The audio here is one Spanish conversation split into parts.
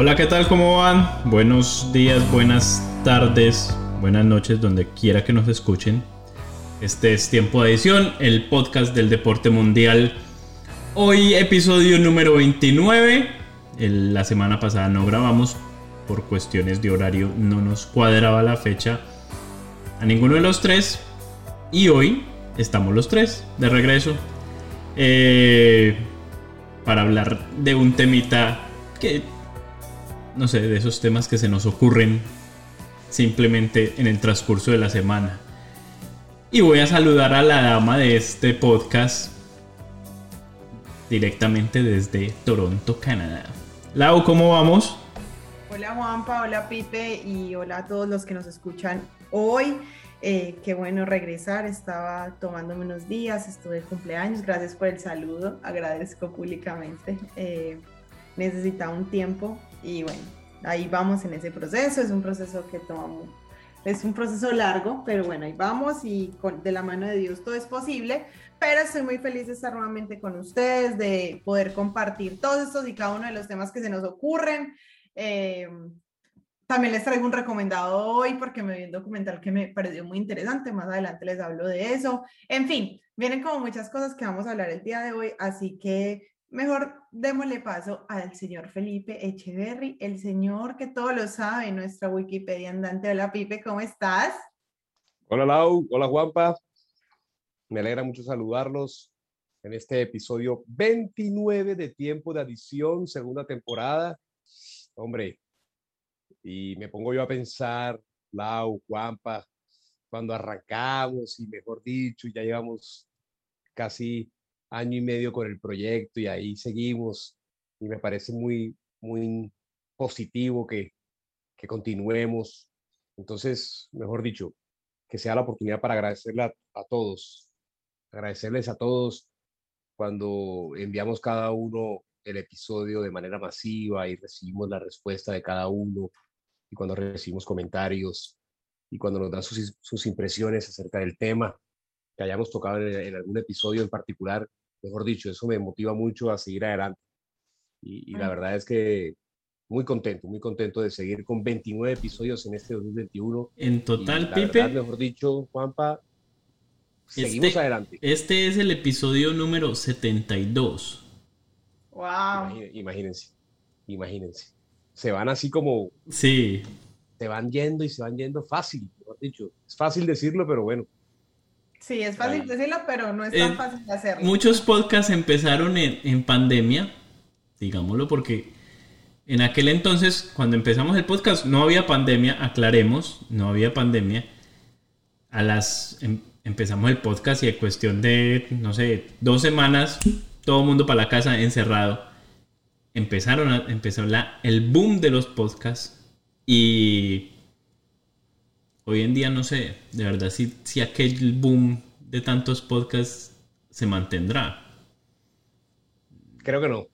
Hola, ¿qué tal? ¿Cómo van? Buenos días, buenas tardes, buenas noches, donde quiera que nos escuchen. Este es Tiempo de Edición, el podcast del deporte mundial. Hoy episodio número 29. El- la semana pasada no grabamos por cuestiones de horario, no nos cuadraba la fecha a ninguno de los tres. Y hoy estamos los tres de regreso eh, para hablar de un temita que no sé, de esos temas que se nos ocurren simplemente en el transcurso de la semana. Y voy a saludar a la dama de este podcast directamente desde Toronto, Canadá. Lau, ¿cómo vamos? Hola Juanpa, hola Pipe y hola a todos los que nos escuchan hoy. Eh, qué bueno regresar, estaba tomándome unos días, estuve de cumpleaños, gracias por el saludo, agradezco públicamente. Eh, necesitaba un tiempo y bueno, ahí vamos en ese proceso, es un proceso que tomamos, es un proceso largo, pero bueno, ahí vamos y con, de la mano de Dios todo es posible, pero estoy muy feliz de estar nuevamente con ustedes, de poder compartir todos estos y cada uno de los temas que se nos ocurren. Eh, también les traigo un recomendado hoy porque me vi un documental que me pareció muy interesante. Más adelante les hablo de eso. En fin, vienen como muchas cosas que vamos a hablar el día de hoy, así que mejor démosle paso al señor Felipe Echeverry, el señor que todo lo sabe, nuestra Wikipedia andante. Hola Pipe, ¿cómo estás? Hola Lau, hola Juanpa. Me alegra mucho saludarlos en este episodio 29 de Tiempo de Adición, segunda temporada. Hombre, y me pongo yo a pensar, Lau, Juanpa, cuando arrancamos y mejor dicho, ya llevamos casi año y medio con el proyecto y ahí seguimos y me parece muy, muy positivo que, que continuemos. Entonces, mejor dicho, que sea la oportunidad para agradecerle a, a todos, agradecerles a todos cuando enviamos cada uno el episodio de manera masiva y recibimos la respuesta de cada uno y cuando recibimos comentarios y cuando nos dan sus, sus impresiones acerca del tema que hayamos tocado en, en, algún episodio en particular, mejor dicho, eso me motiva mucho a seguir adelante. Y, y la verdad es que muy contento, muy contento de seguir con 29 episodios en este 2021. En total, Y la Pipe. verdad, mejor dicho, Juanpa, seguimos Este- adelante. Este es el episodio número 72. ¡Wow! Imagine- Imagínense, imagínense. Se van así como, Sí, se van yendo y se van yendo fácil, mejor dicho. Es fácil decirlo, pero bueno, Sí, es fácil decirlo, pero no es Eh, tan fácil de hacerlo. muchos podcasts empezaron en, en pandemia, digámoslo, porque en aquel entonces, cuando empezamos el podcast, no había pandemia, aclaremos, no había pandemia. A las em- empezamos el podcast y en cuestión de, no sé, dos semanas, todo el mundo para la casa encerrado. Empezaron a, empezó la, el boom de los podcasts y hoy en día no sé, de verdad, si, si aquel boom de tantos podcasts se mantendrá. creo que no.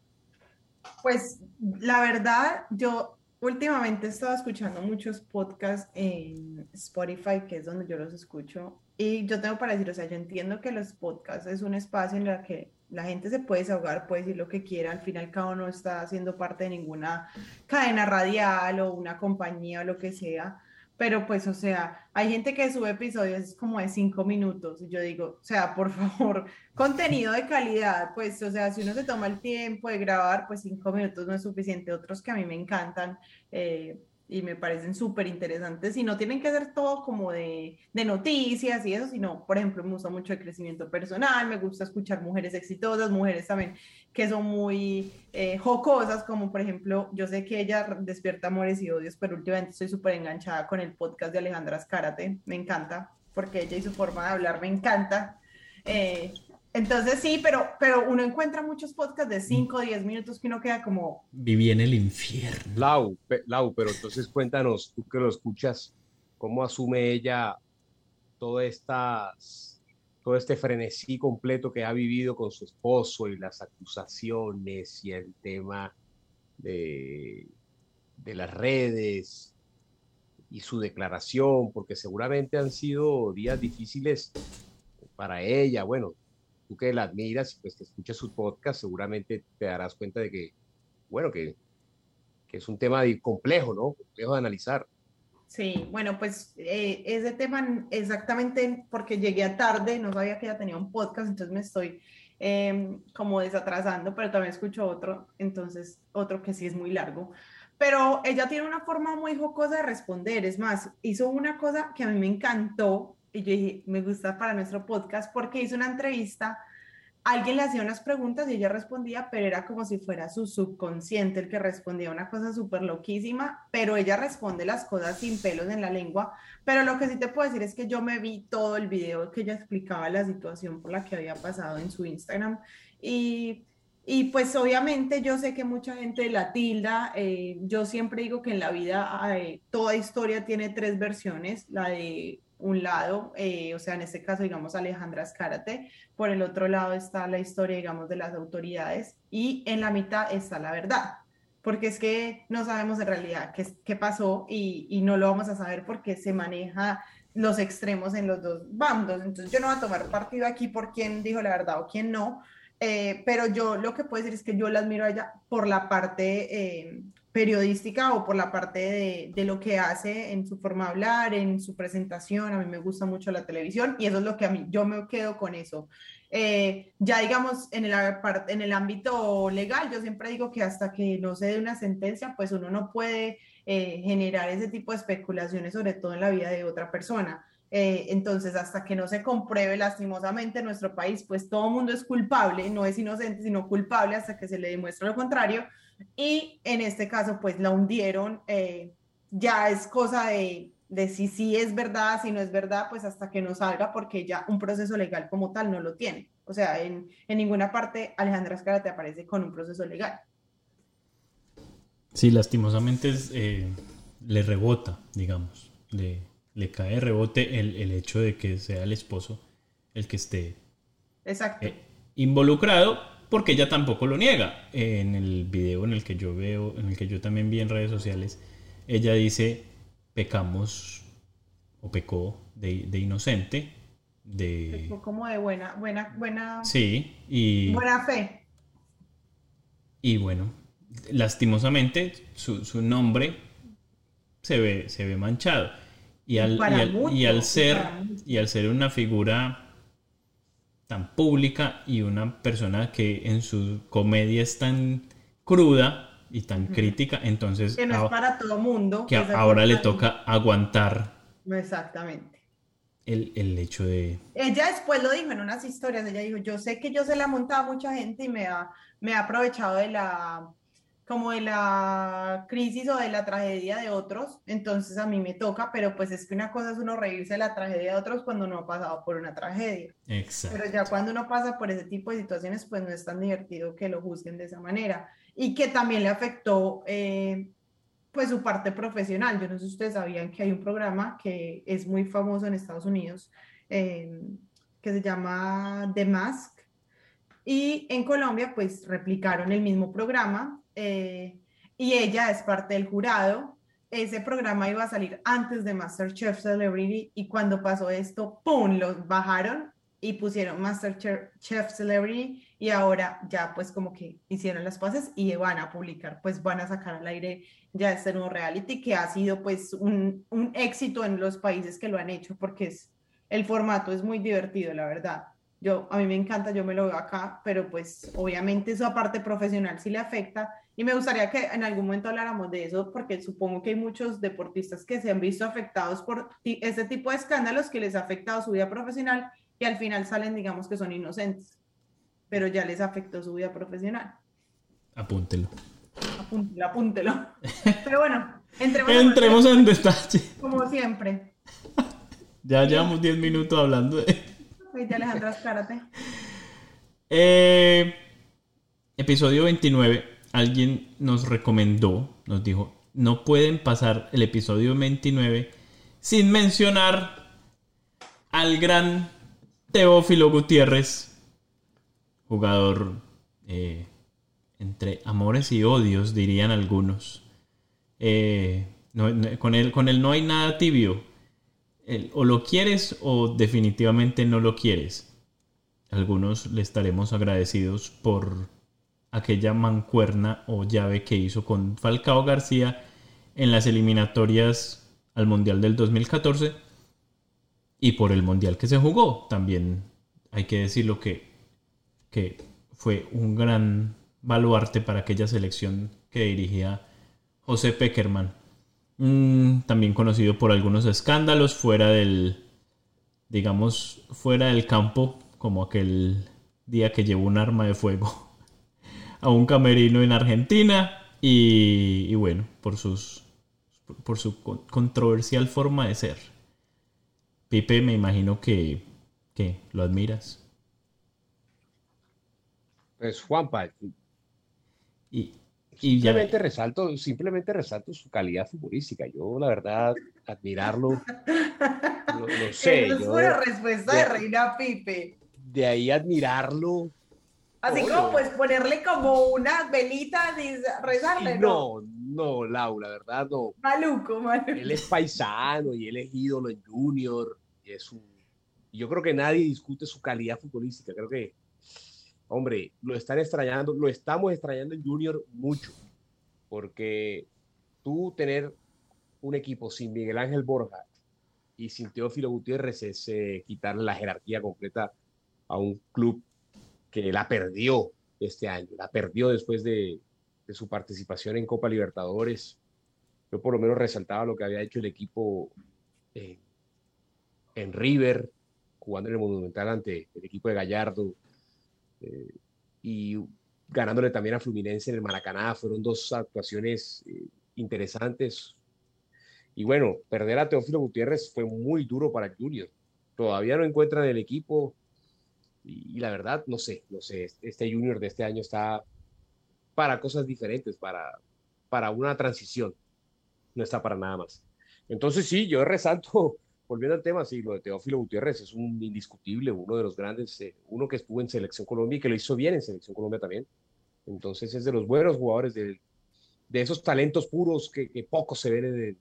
Pues la verdad, yo últimamente he estado escuchando muchos podcasts en Spotify, que es donde yo los escucho, y yo tengo para decir, o sea, yo entiendo que los podcasts es un espacio en el que La gente se puede desahogar, puede decir lo que quiera, al final cada uno está haciendo parte de ninguna cadena radial o una compañía o lo que sea. Pero pues, o sea, hay gente que sube episodios como de cinco minutos yo digo, o sea, por favor, contenido de calidad, pues, o sea, si uno se toma el tiempo de grabar, pues cinco minutos no es suficiente. Otros que a mí me encantan, eh, y me parecen súper interesantes y no tienen que ser todo como de, de, noticias y eso, sino, por ejemplo, me gusta mucho el crecimiento personal, me gusta escuchar mujeres exitosas, mujeres también que son muy eh, jocosas, como por ejemplo, yo sé que ella despierta amores y odios, pero últimamente estoy súper enganchada con el podcast de Alejandra Escárate, me encanta, porque ella y su forma de hablar me encanta. Eh, entonces sí, pero, pero uno encuentra muchos podcasts de 5 o 10 minutos que uno queda como... Viví en el infierno. Lau, Lau, pero entonces cuéntanos, tú que lo escuchas, ¿cómo asume ella todo, estas, todo este frenesí completo que ha vivido con su esposo y las acusaciones y el tema de, de las redes y su declaración? Porque seguramente han sido días difíciles para ella, bueno, tú que la admiras, pues que escuchas su podcast, seguramente te darás cuenta de que, bueno, que, que es un tema complejo, ¿no? Complejo de analizar. Sí, bueno, pues eh, ese tema exactamente porque llegué a tarde, no sabía que ella tenía un podcast, entonces me estoy eh, como desatrasando, pero también escucho otro, entonces otro que sí es muy largo. Pero ella tiene una forma muy jocosa de responder, es más, hizo una cosa que a mí me encantó y yo dije, me gusta para nuestro podcast porque hizo una entrevista, alguien le hacía unas preguntas y ella respondía, pero era como si fuera su subconsciente el que respondía una cosa súper loquísima, pero ella responde las cosas sin pelos en la lengua. Pero lo que sí te puedo decir es que yo me vi todo el video que ella explicaba la situación por la que había pasado en su Instagram y... Y pues obviamente yo sé que mucha gente la tilda, eh, yo siempre digo que en la vida eh, toda historia tiene tres versiones, la de un lado, eh, o sea, en este caso, digamos, Alejandra Escárate, por el otro lado está la historia, digamos, de las autoridades y en la mitad está la verdad, porque es que no sabemos en realidad qué, qué pasó y, y no lo vamos a saber porque se maneja los extremos en los dos bandos. Entonces yo no voy a tomar partido aquí por quién dijo la verdad o quién no, eh, pero yo lo que puedo decir es que yo la admiro a ella por la parte eh, periodística o por la parte de, de, lo que hace en su forma de hablar, en su presentación. A mí me gusta mucho la televisión y eso es lo que a mí, yo me quedo con eso. Eh, ya digamos, en el, en el ámbito legal, yo siempre digo que hasta que no se dé una sentencia, pues uno no puede eh, generar ese tipo de especulaciones, sobre todo en la vida de otra persona. Eh, entonces, hasta que no se compruebe lastimosamente en nuestro país, pues todo mundo es culpable, no es inocente, sino culpable hasta que se le demuestre lo contrario. Y en este caso, pues la hundieron. Eh, ya es cosa de, de si sí es verdad, si no es verdad, pues hasta que no salga, porque ya un proceso legal como tal no lo tiene. O sea, en, en ninguna parte Alejandra Escara te aparece con un proceso legal. Sí, lastimosamente eh, le rebota, digamos, le, le cae rebote el, el, hecho de que sea el esposo el que esté Exacto. Eh, involucrado, porque ella tampoco lo niega. En el video en el que yo veo, en el que yo también vi en redes sociales, ella dice, pecamos o pecó de, de inocente, de... Pecó como de buena, buena, buena... Sí, y... Buena fe. Y bueno, lastimosamente su, su nombre se ve, se ve manchado. Y al, y al, mucho, y al ser, y al ser una figura tan pública y una persona que en su comedia es tan cruda y tan crítica, entonces... Que no es para todo mundo. Que ahora le toca aguantar. Exactamente. El, el, hecho de... Ella después lo dijo en unas historias, ella dijo, yo sé que yo se la montaba a mucha gente y me ha, me ha aprovechado de la como de la crisis o de la tragedia de otros, entonces a mí me toca, pero pues es que una cosa es uno reírse de la tragedia de otros cuando uno ha pasado por una tragedia. Exacto. Pero ya cuando uno pasa por ese tipo de situaciones, pues no es tan divertido que lo juzguen de esa manera. Y que también le afectó eh, pues su parte profesional. Yo no sé si ustedes sabían que hay un programa que es muy famoso en Estados Unidos, eh, que se llama The Mask. Y en Colombia, pues replicaron el mismo programa, eh, y ella es parte del jurado. Ese programa iba a salir antes de MasterChef Celebrity y cuando pasó esto, ¡pum!, los bajaron y pusieron MasterChef Celebrity y ahora ya pues como que hicieron las paces y van a publicar, pues van a sacar al aire ya este nuevo reality que ha sido pues un, un éxito en los países que lo han hecho porque es, el formato es muy divertido, la verdad. Yo, a mí me encanta, yo me lo veo acá, pero pues obviamente esa parte profesional sí le afecta y me gustaría que en algún momento habláramos de eso porque supongo que hay muchos deportistas que se han visto afectados por ese tipo de escándalos que les ha afectado su vida profesional y al final salen, digamos que son inocentes, pero ya les afectó su vida profesional. Apúntelo. Apúntelo, apúntelo. Pero bueno, entremos, entremos en detalle. Como siempre. Ya llevamos 10 minutos hablando de Vete, Alejandro. Eh, episodio 29. Alguien nos recomendó, nos dijo, no pueden pasar el episodio 29 sin mencionar al gran Teófilo Gutiérrez, jugador eh, entre amores y odios, dirían algunos. Eh, con, él, con él no hay nada tibio o lo quieres o definitivamente no lo quieres. Algunos le estaremos agradecidos por aquella mancuerna o llave que hizo con Falcao García en las eliminatorias al Mundial del 2014 y por el Mundial que se jugó. También hay que decirlo que, que fue un gran baluarte para aquella selección que dirigía José Peckerman. Mm, también conocido por algunos escándalos fuera del, digamos, fuera del campo, como aquel día que llevó un arma de fuego a un camerino en Argentina y, bueno, por sus por su controversial forma de ser. Pipe, me imagino que, que lo admiras. Pues Juanpa, y, simplemente resalto, simplemente resalto su calidad futbolística. Yo, la verdad, admirarlo, lo, sé. es una respuesta de, Reina Pipe. De ahí admirarlo. Así como pues ponerle como una velita y rezarle, ¿no? No, Lau, la verdad no. Maluco, maluco. Él es paisano y él es ídolo en Junior. Y es un... Yo creo que nadie discute su calidad futbolística. Creo que hombre, lo están extrañando, lo estamos extrañando en Junior mucho, porque tú tener un equipo sin Miguel Ángel Borja y sin Teófilo Gutiérrez es eh, quitarle la jerarquía completa a un club que la perdió este año, la perdió después de, su participación en Copa Libertadores. Yo por lo menos resaltaba lo que había hecho el equipo en River, jugando en el Monumental ante el equipo de Gallardo, eh, y ganándole también a Fluminense en el Maracaná. Fueron dos actuaciones eh, interesantes. Y bueno, perder a Teófilo Gutiérrez fue muy duro para Junior. Todavía no encuentran el equipo y, la verdad, no sé, no sé, este Junior de este año está para cosas diferentes, para, para una transición. No está para nada más. Entonces sí, yo resalto volviendo al tema, sí, lo de Teófilo Gutiérrez es un indiscutible, uno de los grandes, eh, uno que estuvo en Selección Colombia y que lo hizo bien en Selección Colombia también. Entonces es de los buenos jugadores, de, de esos talentos puros que, que poco se ven en el,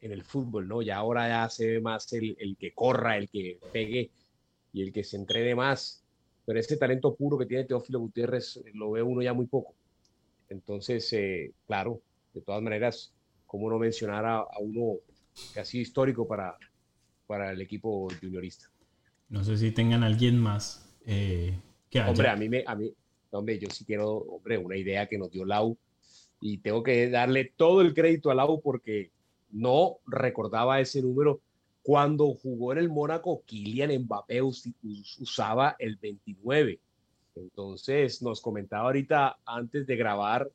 en el, fútbol, ¿no? Ya ahora ya se ve más el, el, que corra, el que pegue y el que se entrene más. Pero ese talento puro que tiene Teófilo Gutiérrez eh, lo ve uno ya muy poco. Entonces, eh, claro, de todas maneras, como no mencionar a, a uno sido histórico para, para el equipo juniorista. No sé si tengan alguien más eh, que haya. Hombre, a mí, me, a mí, hombre, yo sí quiero, hombre, una idea que nos dio Lau y tengo que darle todo el crédito a Lau porque no recordaba ese número. Cuando jugó en el Mónaco, Kylian Mbappé usaba el 29. Entonces nos comentaba ahorita antes de grabar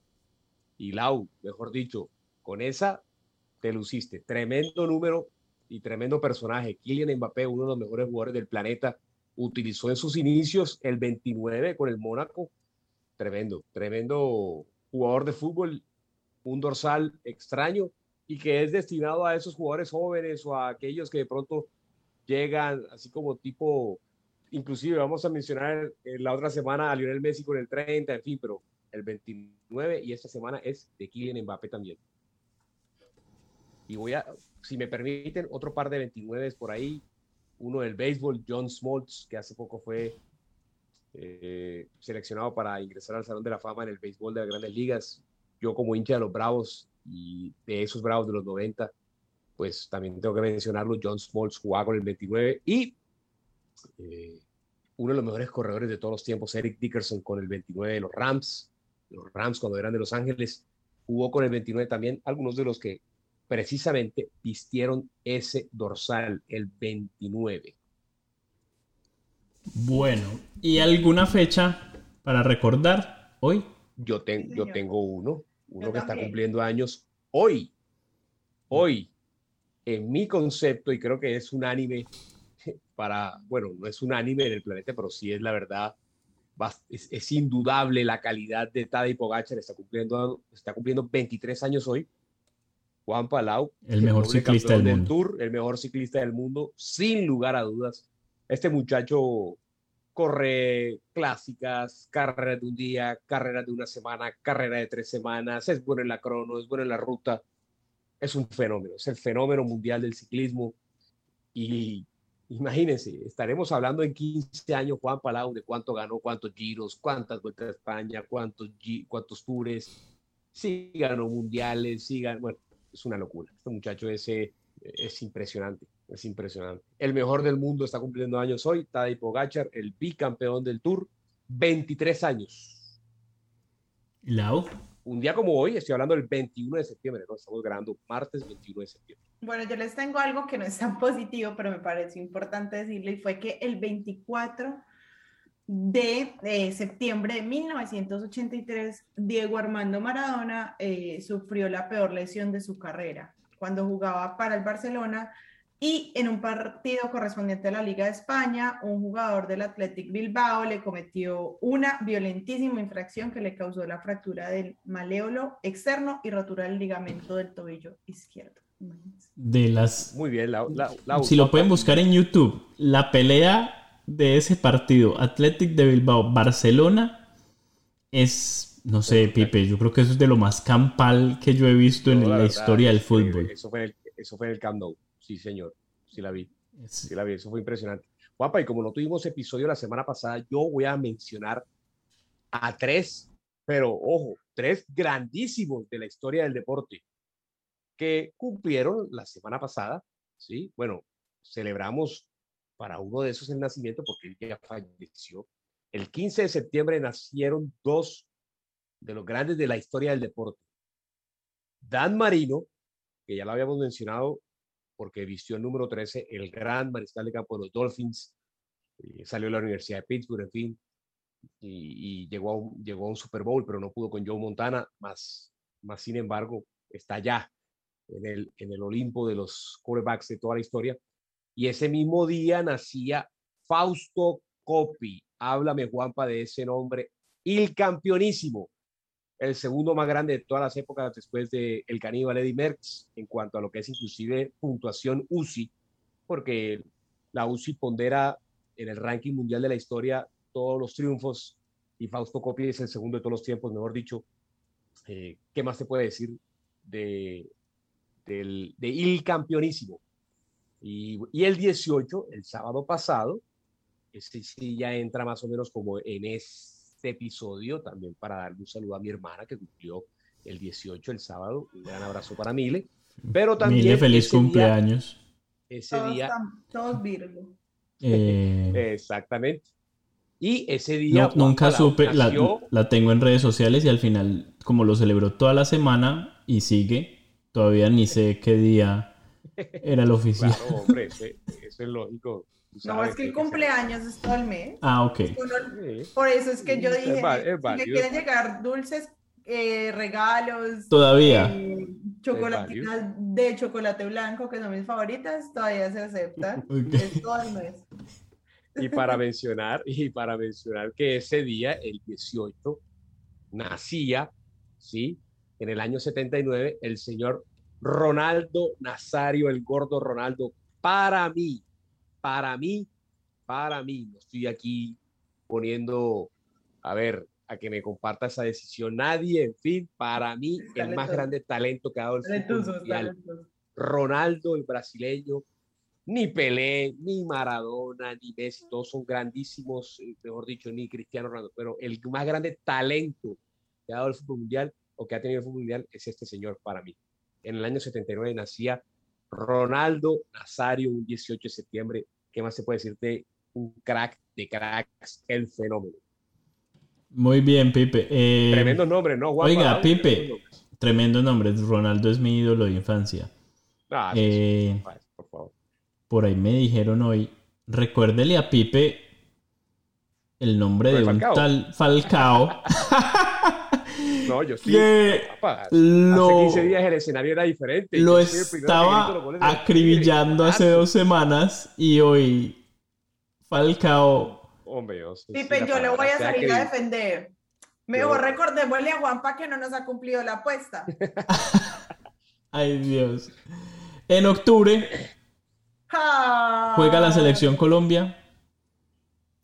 y Lau, mejor dicho, con esa te luciste. Tremendo número y tremendo personaje. Kylian Mbappé, uno de los mejores jugadores del planeta, utilizó en sus inicios el 29 con el Mónaco. Tremendo, tremendo jugador de fútbol, un dorsal extraño y que es destinado a esos jugadores jóvenes o a aquellos que de pronto llegan así como tipo, inclusive vamos a mencionar la otra semana a Lionel Messi con el 30, en fin, pero el 29 y esta semana es de Kylian Mbappé también. Y voy a, si me permiten, otro par de 29 por ahí. Uno del béisbol, John Smoltz, que hace poco fue eh, seleccionado para ingresar al Salón de la Fama en el béisbol de las grandes ligas. Yo como hincha de los Bravos y de esos Bravos de los 90, pues también tengo que mencionarlo, John Smoltz jugaba con el 29 y eh, uno de los mejores corredores de todos los tiempos, Eric Dickerson con el 29 de los Rams, los Rams cuando eran de Los Ángeles, jugó con el 29 también, algunos de los que precisamente vistieron ese dorsal, el 29. Bueno, ¿y alguna fecha para recordar hoy? Yo, ten- Sí, yo tengo uno, uno que está cumpliendo años hoy. Hoy, en mi concepto, y creo que es unánime para, bueno, no es unánime en el planeta, pero sí es la verdad, es, es indudable la calidad de Tadej Pogacar, está cumpliendo, está cumpliendo 23 años hoy. Juan Palau, El mejor doble ciclista del mundo. Tour, el mejor ciclista del mundo, sin lugar a dudas. Este muchacho corre clásicas, carreras de un día, carreras de una semana, carrera de tres semanas, es bueno en la crono, es bueno en la ruta. Es un fenómeno, es el fenómeno mundial del ciclismo. Y imagínense, estaremos hablando en 15 años, Juan Palau, de cuánto ganó, cuántos giros, cuántas vueltas a España, cuántos, cuántos tours, sí ganó mundiales, sí ganó, bueno, es una locura. Este muchacho ese es impresionante, es impresionante. El mejor del mundo está cumpliendo años hoy, Tadej Pogacar, el bicampeón del Tour, 23 años. Lau. Un día como hoy, estoy hablando del 21 de septiembre, ¿no? Estamos grabando martes 21 de septiembre. Bueno, yo les tengo algo que no es tan positivo, pero me pareció importante decirle, y fue que el 24 de eh, septiembre de 1983, Diego Armando Maradona eh, sufrió la peor lesión de su carrera cuando jugaba para el Barcelona y en un partido correspondiente a la Liga de España, un jugador del Athletic Bilbao le cometió una violentísima infracción que le causó la fractura del maleolo externo y rotura del ligamento del tobillo izquierdo. De las. Muy bien, Lau. Lau- Lau, Si lo pueden buscar en YouTube, la pelea de ese partido, Athletic de Bilbao, Barcelona, es, no sé, Pipe, yo creo que eso es de lo más campal que yo he visto en No, la, verdad, historia del fútbol. Eso fue, en el, eso fue en el Camp Nou. Sí, señor. Sí la vi. Sí la vi. Eso fue impresionante. Guapa, y como no tuvimos episodio la semana pasada, yo voy a mencionar a tres, pero ojo, tres grandísimos de la historia del deporte que cumplieron la semana pasada, ¿sí? Bueno, celebramos para uno de esos el nacimiento porque él ya falleció. El 15 de septiembre nacieron dos de los grandes de la historia del deporte. Dan Marino, que ya lo habíamos mencionado porque vistió el número 13, el gran mariscal de campo de los Dolphins, eh, salió de la Universidad de Pittsburgh, en fin, y, llegó, a un, llegó a un Super Bowl, pero no pudo con Joe Montana, más, más sin embargo, está allá en el, en el Olimpo de los quarterbacks de toda la historia. Y ese mismo día nacía Fausto Coppi. Háblame, Juanpa, de ese nombre. El campeonísimo, el segundo más grande de todas las épocas después de el caníbal Eddie Merckx en cuanto a lo que es inclusive puntuación UCI, porque la UCI pondera en el ranking mundial de la historia todos los triunfos y Fausto Coppi es el segundo de todos los tiempos, mejor dicho. Eh, ¿Qué más te puede decir de, del, de Il Campeonísimo? Y, el 18, el sábado pasado, este sí ya entra más o menos como en este episodio, también para darle un saludo a mi hermana que cumplió el 18 el sábado, un gran abrazo para Mile, pero también Mile, feliz ese día- cumpleaños. ese Todos, día, tam- todos Virgo. Eh, exactamente, y ese día no- nunca Palau supe, la, nació- la tengo en redes sociales y al final, como lo celebró toda la semana y sigue, todavía ni sé qué día era el oficial. Claro, hombre, eso es lógico. No, es que el cumpleaños es todo el mes. Ah, ok. Uno- por eso es que yo Es dije, es si me válido. quieren llegar dulces, eh, regalos, Todavía. eh, chocolatinas de chocolate blanco, que son mis favoritas, todavía se aceptan. Es todo el mes. Y para mencionar, y para mencionar que ese día, el 18, nacía, ¿sí? En el año 79, el señor Ronaldo Nazario, el gordo Ronaldo, para mí, para mí, para mí, no estoy aquí poniendo, a ver, a que me comparta esa decisión nadie, en fin, para mí, el más grande talento que ha dado el mundial. Ronaldo, el brasileño, ni Pelé, ni Maradona, ni Messi, todos son grandísimos, eh, mejor dicho, ni Cristiano Ronaldo, pero el más grande talento que ha dado el fútbol mundial o que ha tenido el fútbol mundial es este señor para mí. En el año 79 nacía Ronaldo Nazario, un 18 de septiembre. ¿Qué más se puede decirte? Un crack de cracks, el fenómeno. Muy bien, Pipe. Eh, Tremendo nombre, ¿no, Juanpa? Oiga, Pipe, tremendo nombre. Ronaldo es mi ídolo de infancia. Ah, Eh, por favor. Por ahí me dijeron hoy, recuérdele a Pipe el nombre de de un tal Falcao. No, yo sí. que papá, lo- Hace 15 días el escenario era diferente. Lo estaba del acribillando hace dos semanas y hoy Falcao. Hombre, yo sé Pipe, yo le voy a sea salir a defender. Mejor Yo- recordémosle a Juanpa que no nos ha cumplido la apuesta. Ay Dios. En octubre Ah. juega la selección Colombia.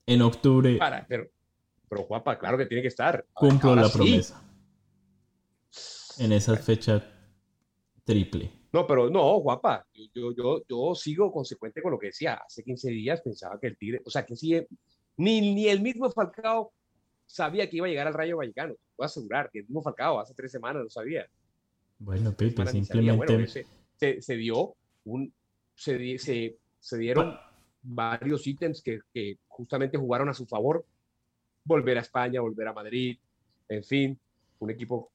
En octubre Para, pero, pero Juanpa, claro que tiene que estar. cumplo Ahora la sí. promesa. En esa fecha triple. No, pero no, Juanpa, yo, yo, yo, sigo consecuente con lo que decía. Hace 15 días pensaba que el Tigre, o sea, que sí, ni, ni el mismo Falcao sabía que iba a llegar al Rayo Vallecano. Te Puedo asegurar que el mismo Falcao hace tres semanas no sabía. Bueno, sabía. simplemente. Bueno, se, se, se dio un, se, se, se dieron varios ítems que, que justamente jugaron a su favor. Volver a España, volver a Madrid, en fin, un equipo,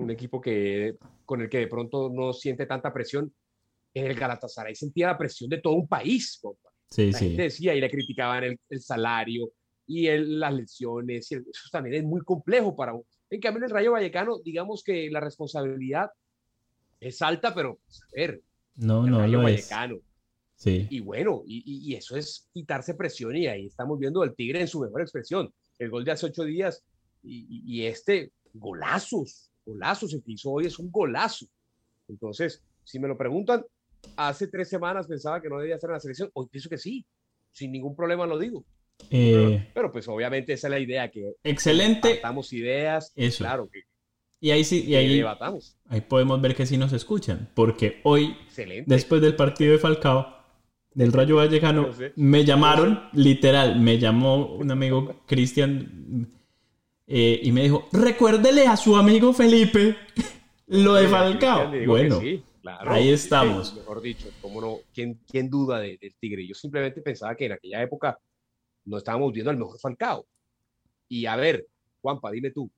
un equipo que, con el que de pronto no siente tanta presión. En el Galatasaray sentía la presión de todo un país. compa. Sí, La sí. gente decía y le criticaban el, el salario y el- las lesiones. y el- eso también es muy complejo para un. En cambio, en el Rayo Vallecano, digamos que la responsabilidad es alta, pero pues, a ver, No, el no Rayo lo es. Vallecano. Sí. Y bueno, y, y- y eso es quitarse presión y ahí estamos viendo al Tigre en su mejor expresión. El gol de hace ocho días y, y- y este, golazos, golazos, el que hizo hoy es un golazo. Entonces, si me lo preguntan, hace tres semanas pensaba que no debía estar en la selección, hoy pienso que sí, sin ningún problema lo digo. Eh, Pero pues obviamente esa es la idea, que excelente. partamos ideas, Eso. claro, que, Y ahí sí, y ahí, debatamos. ahí podemos ver que sí nos escuchan. Porque hoy, Excelente. después del partido de Falcao, del Rayo Vallecano, Yo sé. me llamaron, literal, me llamó un amigo Cristian eh, y me dijo, recuérdele a su amigo Felipe lo de Falcao. Bueno, sí, claro. ahí estamos. Mejor dicho, cómo no, ¿quién, quién duda de- del Tigre? Yo simplemente pensaba que en aquella época no estábamos viendo al mejor Falcao. Y a ver, Juanpa, dime tú,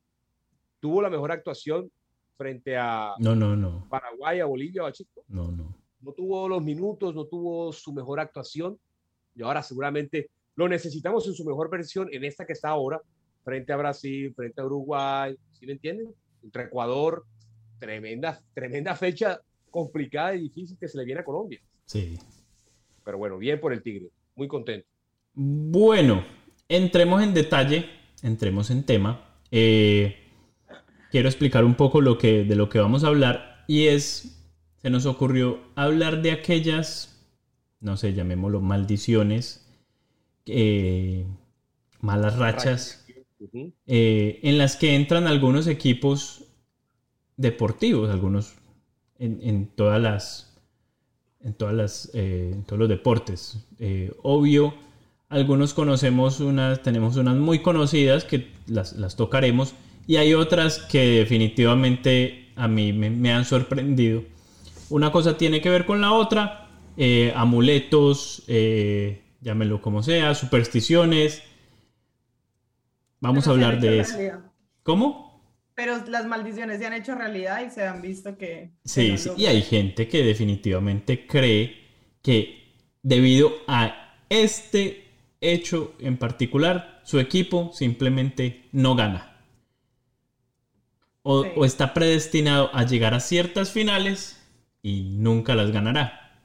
¿tuvo la mejor actuación frente a no, no, no, Paraguay, a Bolivia o a Chico? no, no. No tuvo los minutos, no tuvo su mejor actuación. Y ahora seguramente lo necesitamos en su mejor versión, en esta que está ahora, frente a Brasil, frente a Uruguay, ¿sí me entienden? Entre Ecuador, tremenda, tremenda fecha complicada y difícil que se le viene a Colombia. Sí. Pero bueno, bien por el Tigre, muy contento. Bueno, entremos en detalle, entremos en tema. Eh, quiero explicar un poco lo que, de lo que vamos a hablar y es, se nos ocurrió hablar de aquellas, no sé, llamémoslo maldiciones, eh, malas rachas, Eh, en las que entran algunos equipos deportivos, algunos en, todas las, en todas las, eh, en todos los deportes. Eh, obvio, algunos conocemos unas, tenemos unas muy conocidas que las, las tocaremos y hay otras que definitivamente a mí me, me han sorprendido. Una cosa tiene que ver con la otra, amuletos, llámelo como sea, supersticiones. Vamos a Pero hablar de eso. realidad. ¿Cómo? Pero las maldiciones se han hecho realidad y se han visto que... Sí, sí, y hay gente que definitivamente cree que debido a este hecho en particular, su equipo simplemente no gana. O, Sí. o está predestinado a llegar a ciertas finales y nunca las ganará.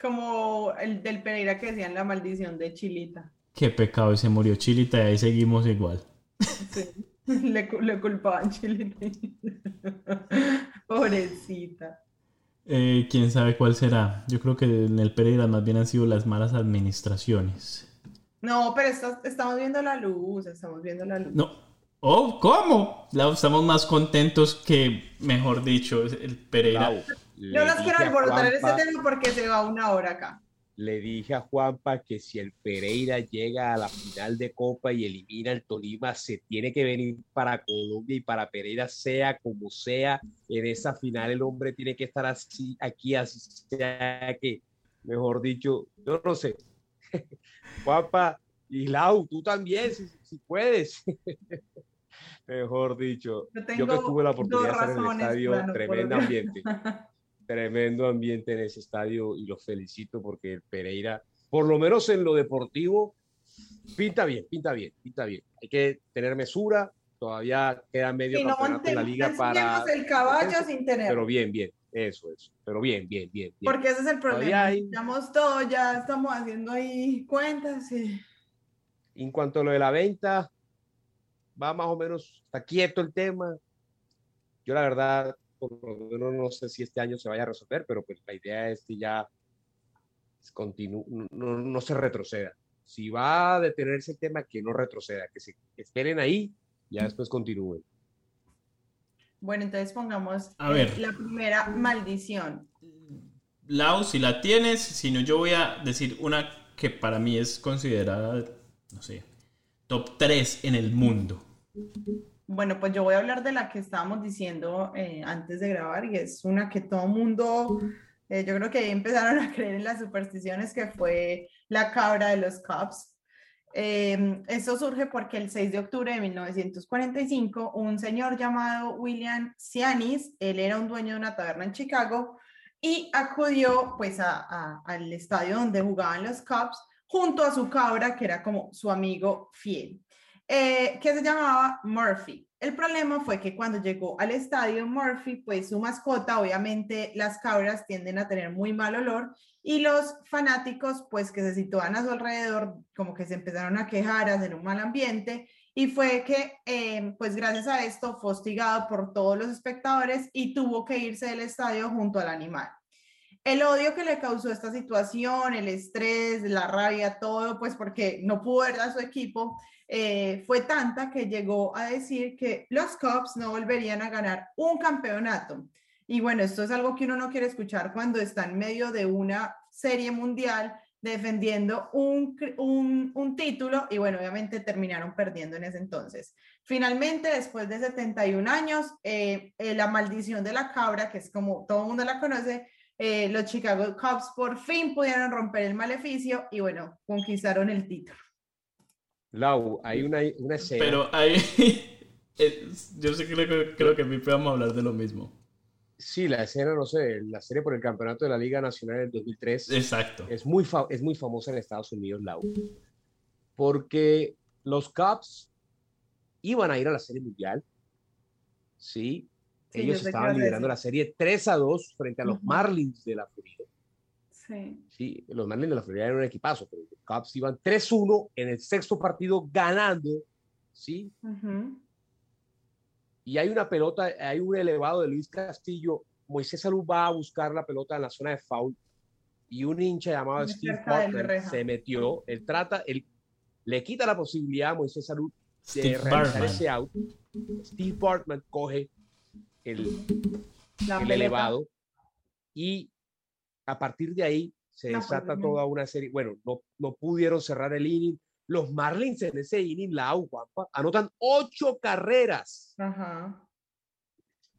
Como el del Pereira que decían la maldición de Chilita. Qué pecado, y se murió Chilita y ahí seguimos igual. Sí. Le, le culpaban Chilita. Pobrecita. Eh, Quién sabe cuál será. Yo creo que en el Pereira más bien han sido las malas administraciones. No, pero estamos viendo la luz, estamos viendo la luz. No. Oh, ¿cómo? La- Estamos más contentos que, mejor dicho, el Pereira. Lau, No las quiero alborotar en ese tema porque se va una hora acá. Le dije a Juanpa que si el Pereira llega a la final de Copa y elimina el Tolima, se tiene que venir para Colombia y para Pereira, sea como sea, en esa final el hombre tiene que estar así, aquí, así sea que, mejor dicho, yo no sé. Juanpa y Lau, tú también, si, si puedes. mejor dicho, yo, que tuve la oportunidad de estar en el estadio, tremendo ambiente. tremendo ambiente en ese estadio y los felicito porque el Pereira, por lo menos en lo deportivo, pinta bien, pinta bien, pinta bien. Hay que tener mesura, todavía queda medio campeonato en la liga para... el caballo sin tener. Pero bien, bien, eso es. Pero bien, bien, bien. bien. Porque ese es el problema. Estamos todos, ya estamos haciendo ahí cuentas. Y... En cuanto a lo de la venta, va más o menos, está quieto el tema. Yo la verdad por lo menos no sé si este año se vaya a resolver, pero pues la idea es que ya no, no, se retroceda. Si va a detenerse el tema, que no retroceda, que se esperen ahí, ya después continúen. Bueno, entonces pongamos a ver. la primera maldición. Lau, si la tienes, si no, yo voy a decir una que para mí es considerada, no sé, top 3 en el mundo. Bueno, pues yo voy a hablar de la que estábamos diciendo eh, antes de grabar y es una que todo mundo, eh, yo creo que ahí empezaron a creer en las supersticiones que fue la cabra de los Cubs. Eh, eso surge porque el 6 de octubre de 1945, un señor llamado William Cianis, él era un dueño de una taberna en Chicago y acudió pues al estadio donde jugaban los Cubs junto a su cabra, que era como su amigo fiel. Eh, que se llamaba Murphy. El problema fue que cuando llegó al estadio Murphy, pues su mascota, obviamente las cabras tienden a tener muy mal olor y los fanáticos, pues que se situaban a su alrededor, como que se empezaron a quejar, a hacer un mal ambiente y fue que, eh, pues gracias a esto, fue hostigado por todos los espectadores y tuvo que irse del estadio junto al animal. El odio que le causó esta situación, el estrés, la rabia, todo, pues porque no pudo ver a su equipo, eh, fue tanta que llegó a decir que los Cubs no volverían a ganar un campeonato. Y bueno, esto es algo que uno no quiere escuchar cuando está en medio de una serie mundial defendiendo un, un, título y bueno, obviamente terminaron perdiendo en ese entonces. Finalmente, después de 71 años, eh, eh, la maldición de la cabra, que es como todo mundo la conoce, los Chicago Cubs por fin pudieron romper el maleficio y bueno, conquistaron el título. Lau, hay una, una escena. Pero hay. Eh, yo sé que creo, creo que a mí podemos hablar de lo mismo. Sí, la escena, no sé, la serie por el campeonato de la Liga Nacional del 2003. Exacto. Es muy, es muy famosa en Estados Unidos, Lau. Porque los Cubs iban a ir a la Serie Mundial. Sí. Ellos estaban liderando la serie 3 a 2 frente a los Marlins de la Florida. Sí. los Marlins de la Florida eran un equipazo, pero los Cubs iban 3-1 en el sexto partido ganando, ¿sí? Y hay una pelota, hay un elevado de Luis Castillo. Moisés Salud va a buscar la pelota en la zona de foul y un hincha llamado Steve Portman se metió. Él trata, él le quita la posibilidad a Moisés Salud de realizar ese out. Steve Portman coge el, el elevado y a partir de ahí se pues, desata toda una serie. Bueno, no, no pudieron cerrar el inning. Los Marlins en ese inning, la Guapa, anotan ocho carreras. Ajá.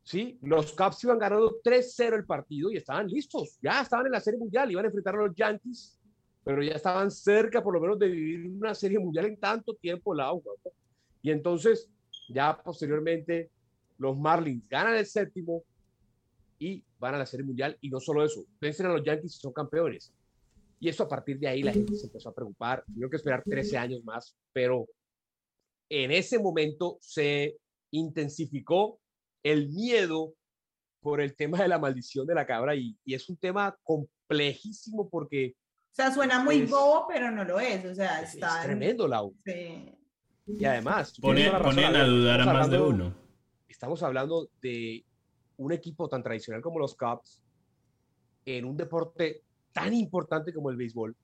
Sí, los Cubs iban ganando 3-0 el partido y estaban listos. Ya estaban en la serie mundial, iban a enfrentar a los Yankees, pero ya estaban cerca por lo menos de vivir una serie mundial en tanto tiempo, la Guapa. Y entonces, ya posteriormente, los Marlins ganan el séptimo, y van a la Serie Mundial. Y no solo eso, vencen a los Yankees y son campeones. Y eso a partir de ahí la gente se empezó a preocupar. Tuvieron que esperar 13 años más, pero en ese momento se intensificó el miedo por el tema de la maldición de la cabra y, y es un tema complejísimo porque... O sea, suena muy bobo, pero no lo es. O sea, está... Es tremendo, Lau. Sí. Y además... Ponen, a dudar a más de uno. Estamos hablando de un equipo tan tradicional como los Cubs en un deporte tan importante como el béisbol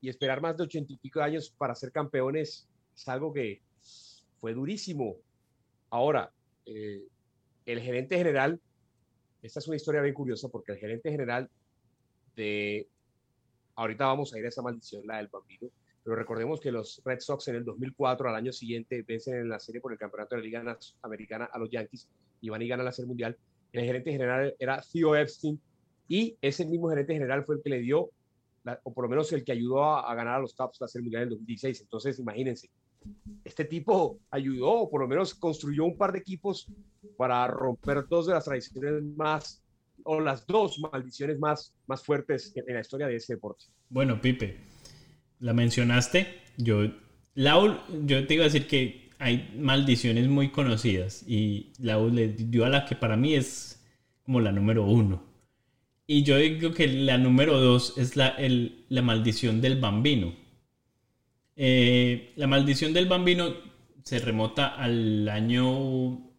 y esperar más de ochenta y pico años para ser campeones es algo que fue durísimo. Ahora, eh, el gerente general, esta es una historia bien curiosa porque el gerente general de ahorita vamos a ir a esa maldición, la del bambino, pero recordemos que los Red Sox en el 2004, al año siguiente, vencen en la serie por el campeonato de la Liga Americana a los Yankees y van y ganan la Serie Mundial. El gerente general era Theo Epstein y ese mismo gerente general fue el que le dio, o por lo menos el que ayudó a, ganar a los Cubs la Serie Mundial en el 2016. Entonces, imagínense, este tipo ayudó, o por lo menos construyó un par de equipos para romper dos de las tradiciones más, o las dos maldiciones más, más fuertes en la historia de ese deporte. Bueno, Pipe, la mencionaste. Yo, Lau, yo te iba a decir que hay maldiciones muy conocidas y le dio a la que para mí es como la número uno. Y yo digo que la número dos es la, el, la maldición del bambino. Eh, la maldición del bambino se remota al año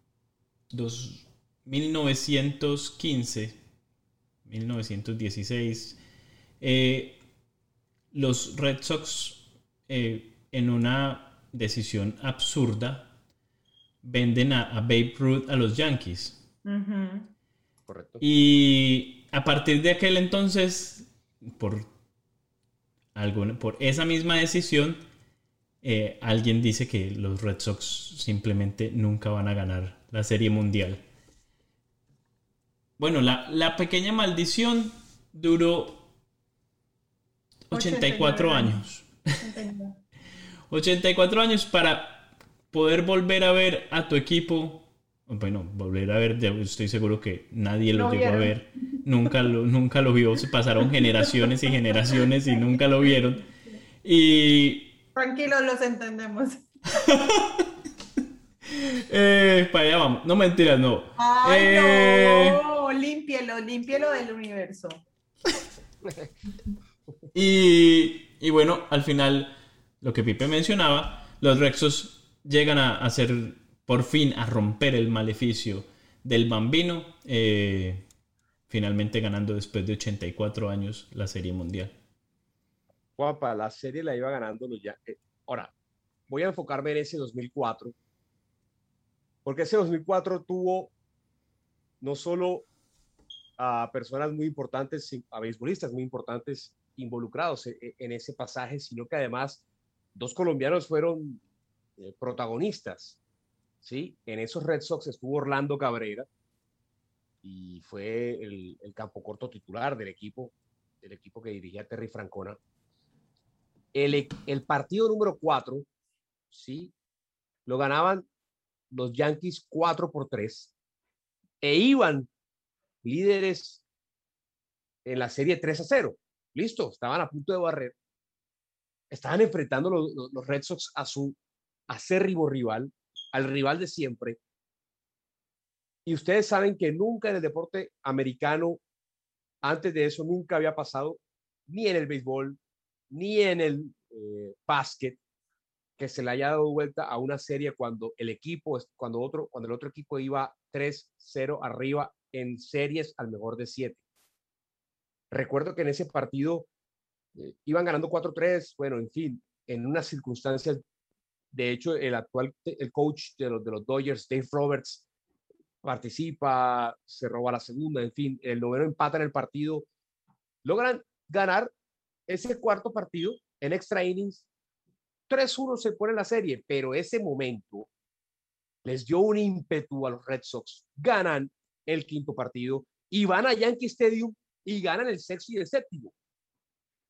1915, 1916. Eh, los Red Sox, eh, en una decisión absurda, venden a, Babe Ruth a los Yankees. Correcto. Y a partir de aquel entonces, por, por esa misma decisión, eh, alguien dice que los Red Sox simplemente nunca van a ganar la Serie Mundial. Bueno, la, la pequeña maldición duró 84 años. 84 años para poder volver a ver a tu equipo. Bueno, volver a ver, estoy seguro que nadie lo llegó a ver. Nunca lo, nunca lo vio. Se pasaron generaciones y generaciones y nunca lo vieron. Y. Tranquilos, los entendemos. eh, para allá vamos. No mentiras, no. Ay, eh... no. Límpielo, límpielo del universo. Y, bueno, al final, lo que Pipe mencionaba, los Rexos llegan a hacer por fin a romper el maleficio del bambino, eh, finalmente ganando después de 84 años la Serie Mundial. Guapa, la serie la iba ganando los ya. Eh, ahora, voy a enfocarme en ese 2004, porque ese 2004 tuvo no solo a personas muy importantes, a beisbolistas muy importantes involucrados e, e, en ese pasaje, sino que además dos colombianos fueron eh, protagonistas. ¿sí? En esos Red Sox estuvo Orlando Cabrera y fue el, campo corto titular del equipo, del equipo que dirigía Terry Francona. El, partido número 4, ¿sí? Lo ganaban los Yankees 4 por 3 e iban líderes en la serie 3 a 0 listo, estaban a punto de barrer. Estaban enfrentando los, Red Sox a su acérrimo rival, al rival de siempre. Y ustedes saben que nunca en el deporte americano, antes de eso, nunca había pasado, ni en el béisbol, ni en el eh, básquet, que se le haya dado vuelta a una serie cuando el equipo, cuando, otro, cuando el otro equipo iba 3-0 arriba en series al mejor de 7. Recuerdo que en ese partido eh, iban ganando 4-3, bueno, en fin, en unas circunstancias, de hecho, el actual, el coach de los, de los Dodgers, Dave Roberts, participa, se roba la segunda, en fin, el noveno empata en el partido, logran ganar ese cuarto partido en extra innings, 3-1 se pone la serie, pero ese momento les dio un ímpetu a los Red Sox, ganan el quinto partido y van a Yankee Stadium y ganan el sexto y el séptimo.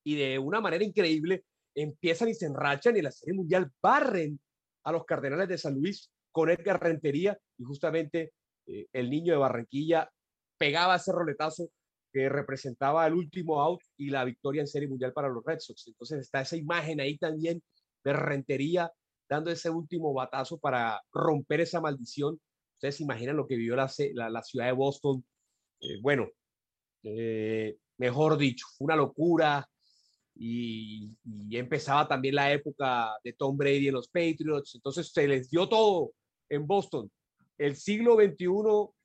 Y de una manera increíble empiezan y se enrachan y la Serie Mundial barren a los Cardenales de San Luis con Edgar Rentería y justamente eh, el niño de Barranquilla pegaba ese roletazo que representaba el último out y la victoria en Serie Mundial para los Red Sox. Entonces está esa imagen ahí también de Rentería dando ese último batazo para romper esa maldición. Ustedes se imaginan lo que vivió la, la, ciudad de Boston. Eh, bueno, eh, mejor dicho, fue una locura. Y, empezaba también la época de Tom Brady en los Patriots. Entonces se les dio todo en Boston. El siglo XXI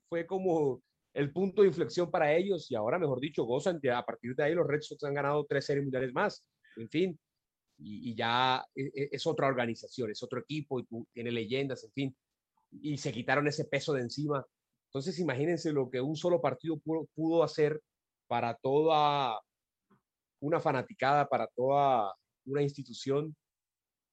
fue como el punto de inflexión para ellos y ahora, mejor dicho, gozan. a partir de ahí los Red Sox han ganado tres series mundiales más. En fin, y, ya e, e, es, otra organización, es otro equipo y tiene leyendas, en fin. Y se quitaron ese peso de encima. Entonces, imagínense lo que un solo partido pudo, hacer para toda, una fanaticada para toda una institución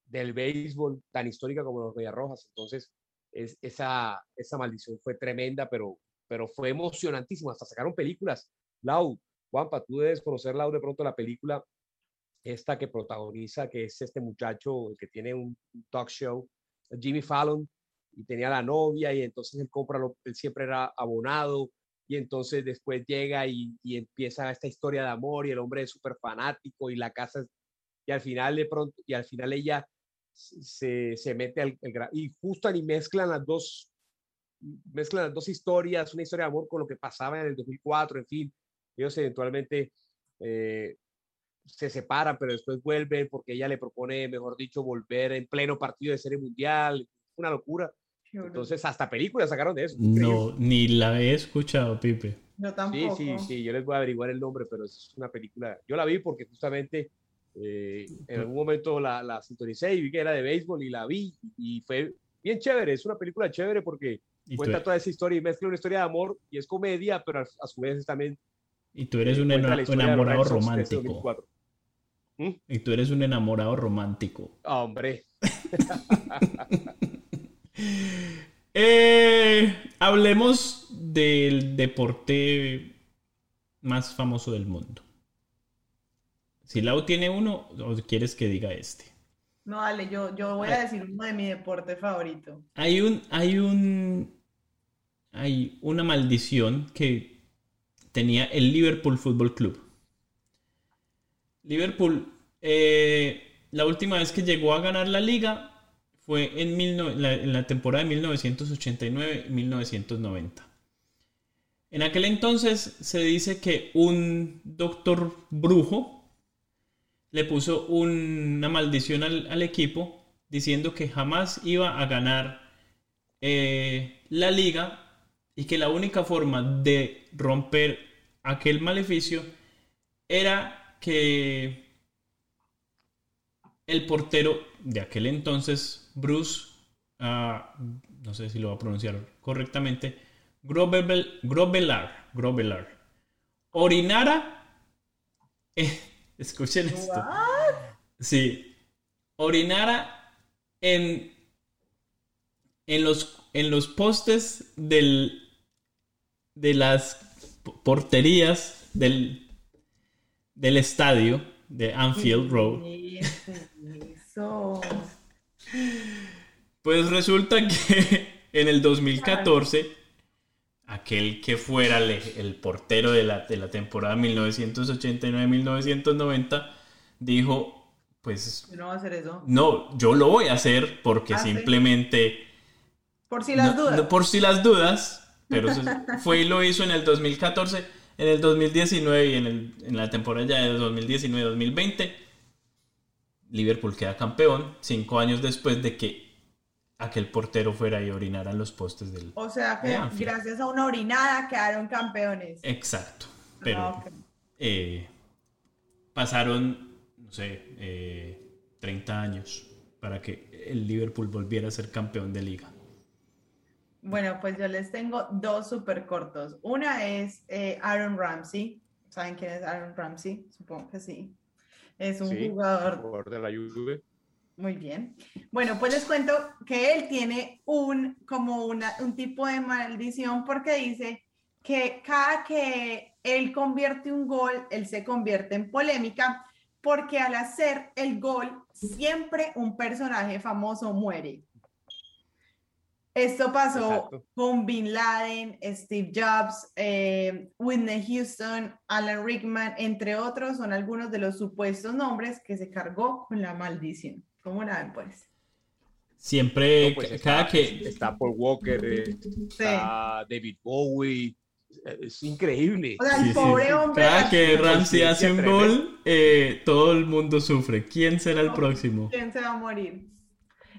del béisbol tan histórica como los Rojas. Entonces, es, esa, esa maldición fue tremenda, pero, pero fue emocionantísimo. Hasta sacaron películas. Lau, Juanpa, tú debes conocer, Lau, de pronto la película esta que protagoniza, que es este muchacho que tiene un talk show, Jimmy Fallon, y tenía la novia, y entonces él compra, lo, él siempre era abonado, y entonces después llega y, y empieza esta historia de amor, y el hombre es súper fanático, y la casa, y al final de pronto, y al final ella se, se mete al, al, y justo ahí mezclan las dos mezclan las dos historias, una historia de amor con lo que pasaba en el 2004, en fin, ellos eventualmente eh, se separan, pero después vuelven porque ella le propone, mejor dicho, volver en pleno partido de serie mundial, una locura. Entonces, hasta películas sacaron de eso. No, ni la he escuchado, Pipe. Yo tampoco. Sí, sí, sí, yo les voy a averiguar el nombre, pero es una película. Yo la vi porque justamente eh, en algún momento la, la, sintonicé y vi que era de béisbol y la vi y fue bien chévere. Es una película chévere porque cuenta toda esa historia y mezcla una historia de amor y es comedia, pero a, a su vez es también. Y tú eres un enamorado romántico. ¿Mm? Y tú eres un enamorado romántico. Hombre. eh, hablemos del deporte más famoso del mundo. Si Lau tiene uno, ¿o quieres que diga este? No, dale, yo, yo voy a decir uno de mi deporte favorito. Hay un, hay un, hay una maldición que tenía el Liverpool Football Club. Liverpool, eh, la última vez que llegó a ganar la liga fue en, la, temporada de 1989-1990. En aquel entonces se dice que un doctor brujo le puso una maldición al, al, equipo diciendo que jamás iba a ganar eh, la liga y que la única forma de romper aquel maleficio era que el portero de aquel entonces, Bruce, uh, no sé si lo va a pronunciar correctamente, Grobelar, Grobelar, Grobelar orinara, eh, escuchen esto, sí, orinara en, en, los, en los postes del, de las porterías del, del estadio de Anfield Road. Eso. Pues resulta que en el 2014, aquel que fuera el, el portero de la, de la temporada 1989-1990 dijo, pues... Yo no voy a hacer eso. No, yo lo voy a hacer porque Ah, ¿sí? simplemente... Por si las no- dudas. no, por si las dudas, pero fue y lo hizo en el 2014, en el 2019 y en, el- en la temporada ya de 2019-2020. Liverpool queda campeón cinco años después de que aquel portero fuera y orinara en los postes del... O sea que gracias a una orinada quedaron campeones. Exacto. Pero Ah, eh, pasaron, no sé, eh, 30 años para que el Liverpool volviera a ser campeón de liga. Bueno, pues yo les tengo dos súper cortos. Una es eh, Aaron Ramsey. ¿Saben quién es Aaron Ramsey? Supongo que sí. Es un Sí, jugador jugador de la Juve. Muy bien. Bueno, pues les cuento que él tiene un, como una, un tipo de maldición porque dice que cada que él convierte un gol, él se convierte en polémica porque al hacer el gol, siempre un personaje famoso muere. Esto pasó Exacto. con Bin Laden, Steve Jobs, eh, Whitney Houston, Alan Rickman, entre otros, son algunos de los supuestos nombres que se cargó con la maldición. ¿Cómo la ven, pues? Siempre, No, pues está, cada que... está Paul Walker, eh, está David Bowie. eh, Es increíble. O sea, el Sí, pobre sí. hombre. Cada que Ramsey hace un gol, eh, todo el mundo sufre. ¿Quién será el próximo? ¿Quién se va a morir?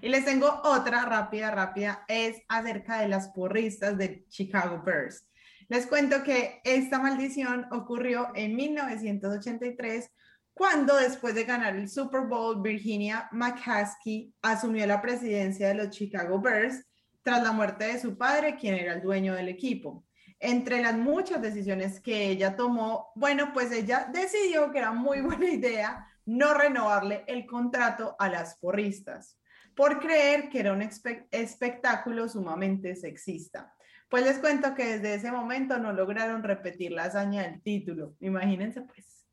Y les tengo otra rápida, rápida, es acerca de las porristas de Chicago Bears. Les cuento que esta maldición ocurrió en 1983, cuando después de ganar el Super Bowl, Virginia McCaskey asumió la presidencia de los Chicago Bears tras la muerte de su padre, quien era el dueño del equipo. entre las muchas decisiones que ella tomó, bueno, pues ella decidió que era muy buena idea no renovarle el contrato a las porristas por creer que era un espe- espectáculo sumamente sexista. Pues les cuento que desde ese momento no lograron repetir la hazaña del título. Imagínense pues.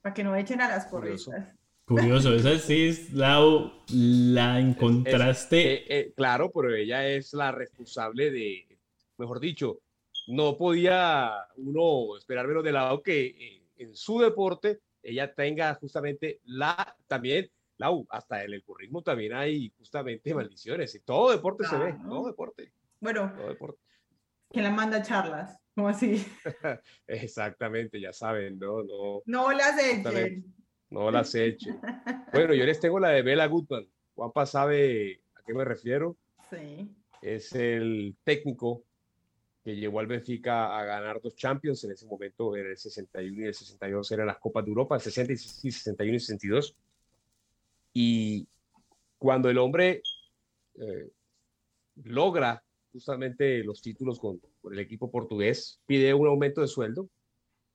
Para que no echen a las porristas. Curioso, esa sí es la, la encontraste. Eh, eh, claro, pero ella es la responsable de, mejor dicho, no podía uno esperar menos de lado que eh, en su deporte ella tenga justamente la, también, Lau, hasta en el currículum también hay justamente maldiciones. En todo deporte se ve, Claro. todo deporte, Bueno, todo deporte. que la manda a charlas. como así? Exactamente, ya saben, no, no, No las echen. no las eche. Bueno, yo les tengo la de Bela Gutman. Juanpa sabe a qué me refiero. Sí. es el técnico que llevó al Benfica a ganar dos Champions. En ese momento, en el 61 y el 62 eran las Copas de Europa, el 60 y 61 y 62. Y cuando el hombre eh, logra justamente los títulos con, con el equipo portugués, pide un aumento de sueldo,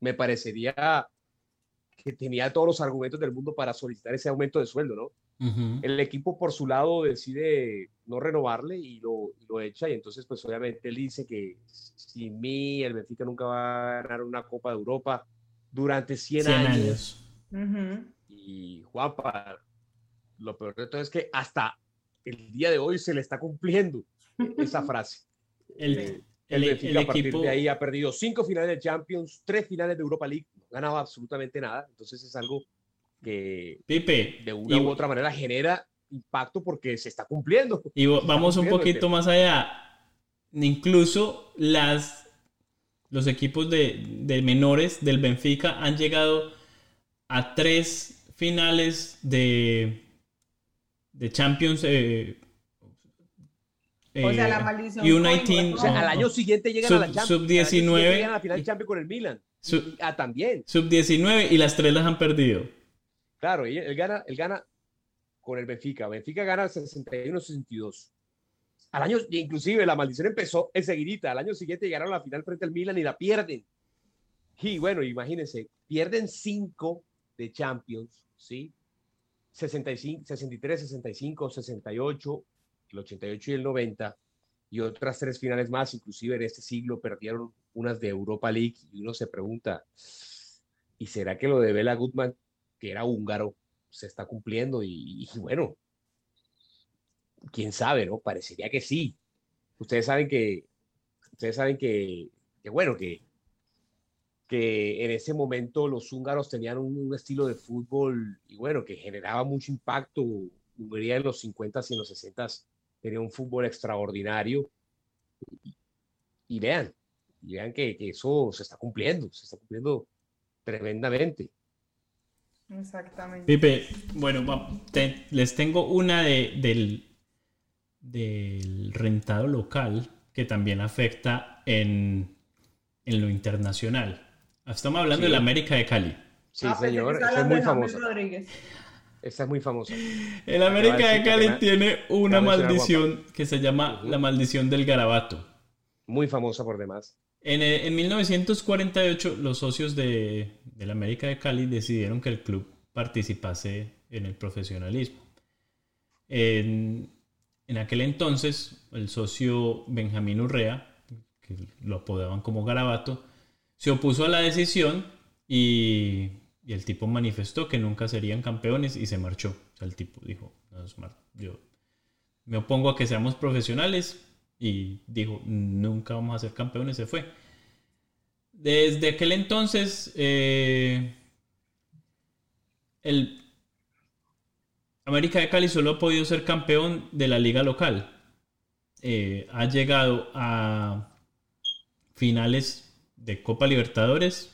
me parecería que tenía todos los argumentos del mundo para solicitar ese aumento de sueldo, ¿no? Ujú. el equipo por su lado decide no renovarle y lo, y lo echa y entonces pues obviamente él dice que sin mí el Benfica nunca va a ganar una Copa de Europa durante 100, 100 años. años. Ujú. Y Juanpa, lo peor de todo es que hasta el día de hoy se le está cumpliendo esa frase. El, Eh, el- el a partir equipo. de ahí ha perdido cinco finales de Champions, tres finales de Europa League, no ha ganado absolutamente nada, entonces es algo que Pipe, de una y- u otra manera genera impacto porque se está cumpliendo. Y vamos un cumpliendo poquito más allá. Incluso las, los equipos de, de menores del Benfica han llegado a tres finales de, de Champions. eh, O sea, eh, la maldición United, Collingwood, O sea, No, al año siguiente llegan Sub- a la Champions. sub- al año siguiente 19. Llegan a la final de Champions con el Milan. Sub- Y- ah, también. Sub-19 y las tres las han perdido. Claro, y él gana, él gana con el Benfica. Benfica gana el 61-62. Al año, inclusive la maldición empezó enseguidita. Al año siguiente llegaron a la final frente al Milan y la pierden. Y bueno, imagínense, pierden cinco de Champions, ¿sí? 65, 63, 65, 68, el 88 y el 90. Y otras tres finales más, inclusive en este siglo, perdieron unas de Europa League. Y uno se pregunta, ¿y será que lo de Bela Gutmann que era húngaro, se está cumpliendo y, y bueno, quién sabe, ¿no? Parecería que sí. Ustedes saben que, ustedes saben que, que bueno, que, que en ese momento los húngaros tenían un, un estilo de fútbol y bueno, que generaba mucho impacto. Hungría en los 50s y en los 60s tenía un fútbol extraordinario. Y, y vean, y vean que, que eso se está cumpliendo, se está cumpliendo tremendamente. Exactamente. Pipe, bueno, te- les tengo una de- del, del rentado local que también afecta en, en lo internacional. Estamos hablando Sí. de la América de Cali. Sí, Ah, señor, esa es muy de famosa. Esa es muy famosa. El América de Cali tiene una de maldición que se llama la maldición del garabato. Muy famosa por demás. En, eh, en 1948, los socios de, del América de Cali decidieron que el club participase en el profesionalismo. En, en aquel entonces, el socio Benjamín Urrea, que lo apodaban como Garabato, se opuso a la decisión y, el tipo manifestó que nunca serían campeones y se marchó. O sea, el tipo dijo, "No, yo me opongo a que seamos profesionales y dijo, nunca vamos a ser campeones, se fue. Desde aquel entonces, eh, el América de Cali solo ha podido ser campeón de la liga local. Eh, ha llegado a finales de Copa Libertadores,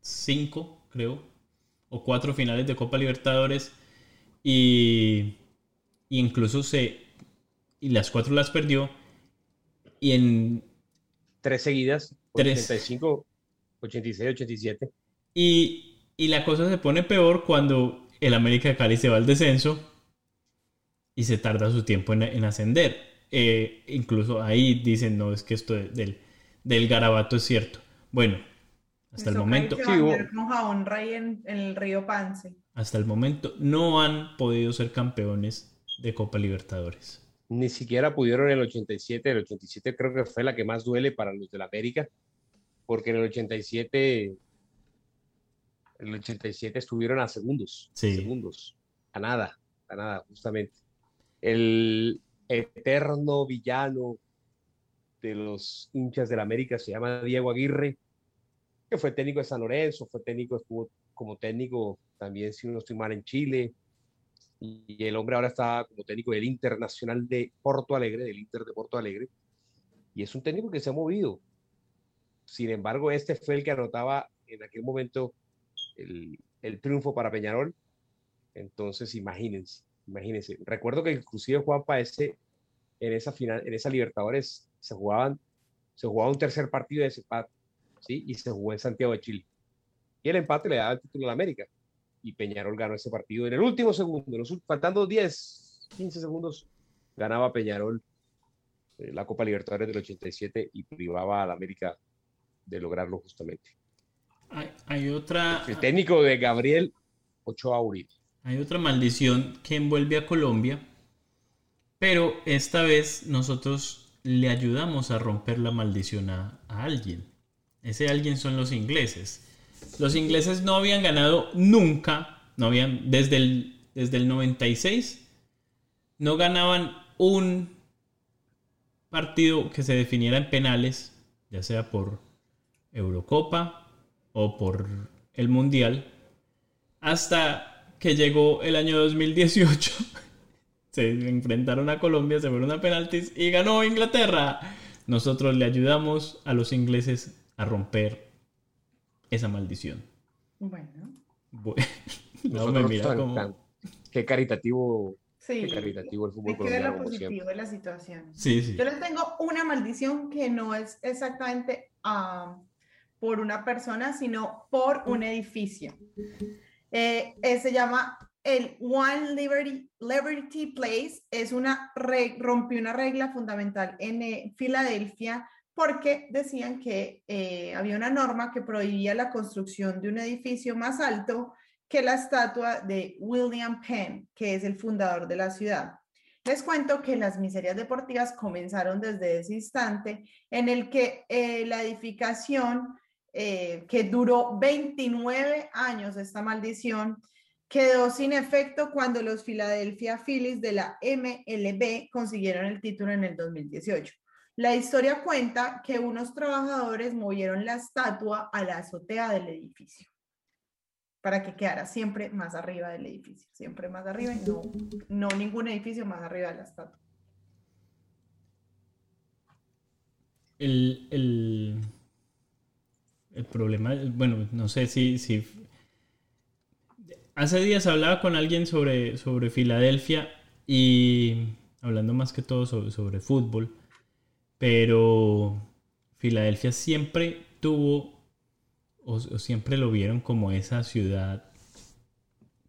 cinco creo, o cuatro finales de Copa Libertadores y, y incluso se y las cuatro las perdió y en Tres seguidas, Tres. 85, 86, 87. Y, y la cosa se pone peor cuando el América de Cali se va al descenso y se tarda su tiempo en, en ascender. eh, incluso ahí dicen, no, es que esto de- del, del garabato es cierto. Bueno, hasta el momento, con jabón rey en, en el río Pance. hasta el momento no han podido ser campeones de Copa Libertadores. Ni siquiera pudieron en el 87. El 87 creo que fue la que más duele para los del América, porque en el 87, en el 87 estuvieron a segundos, Sí. segundos, a nada, a nada, justamente. El eterno villano de los hinchas del América se llama Diego Aguirre, que fue técnico de San Lorenzo, fue técnico, estuvo como técnico también, si no estoy mal, en Chile, y el hombre ahora está como técnico del Internacional de Porto Alegre, del Inter de Porto Alegre, y es un técnico que se ha movido. Sin embargo, este fue el que anotaba en aquel momento el, el triunfo para Peñarol. Entonces, imagínense, imagínense. Recuerdo que inclusive Juanpa ese, en esa final, en esa Libertadores, se jugaban, se jugaba un tercer partido de desempate, ¿sí? Y se jugó en Santiago de Chile. Y el empate le daba el título a la América y Peñarol ganó ese partido en el último segundo, los faltando 10, 15 segundos, ganaba Peñarol eh, la Copa Libertadores del 87 y privaba a la América de lograrlo justamente. Hay, hay otra, El técnico de Gabriel Ochoa Uribe. hay otra maldición que envuelve a Colombia, pero esta vez nosotros le ayudamos a romper la maldición a, alguien. Ese alguien son los ingleses. Los ingleses no habían ganado nunca, no habían, desde el, desde el 96, no ganaban un partido que se definiera en penales, ya sea por Eurocopa o por el Mundial, hasta que llegó el año 2018. Se enfrentaron a Colombia, se fueron a penaltis y ganó Inglaterra. Nosotros le ayudamos a los ingleses a romper esa maldición. Bueno, Bu- no me mira tan- como... tan- Qué caritativo, sí. qué caritativo el fútbol lo colombiano, como siempre. positivo de la situación. Sí, sí. Yo les tengo una maldición que no es exactamente ah, por una persona, sino por un edificio. Eh, eh, se llama el One Liberty, Liberty Place. Es una rompió una regla fundamental en eh, Filadelfia porque decían que eh, había una norma que prohibía la construcción de un edificio más alto que la estatua de William Penn, que es el fundador de la ciudad. Les cuento que las miserias deportivas comenzaron desde ese instante en el que eh, la edificación, que duró 29 años, esta maldición, quedó sin efecto cuando los Philadelphia Phillies de la MLB consiguieron el título en el 2018. La historia cuenta que unos trabajadores movieron la estatua a la azotea del edificio para que quedara siempre más arriba del edificio, siempre más arriba y no, no ningún edificio más arriba de la estatua. El, el, el problema, bueno, no sé si, si... Hace días hablaba con alguien sobre, sobre Filadelfia y hablando más que todo sobre, sobre fútbol, pero Filadelfia siempre tuvo o, o siempre lo vieron como esa ciudad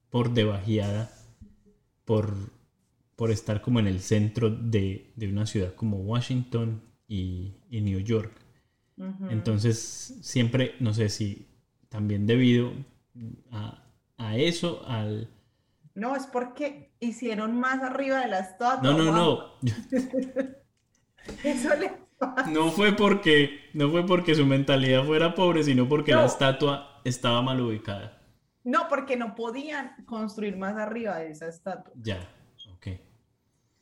por debajeada, por, por estar como en el centro de, de una ciudad como Washington y, y New York. Entonces, siempre, no sé si también debido a, a eso, al... No, es porque hicieron más arriba de la estatua. No, no, no. Eso le pasa. No fue porque, no fue porque su mentalidad fuera pobre, sino porque la estatua estaba mal ubicada. No, porque no podían construir más arriba de esa estatua. Ya, ok.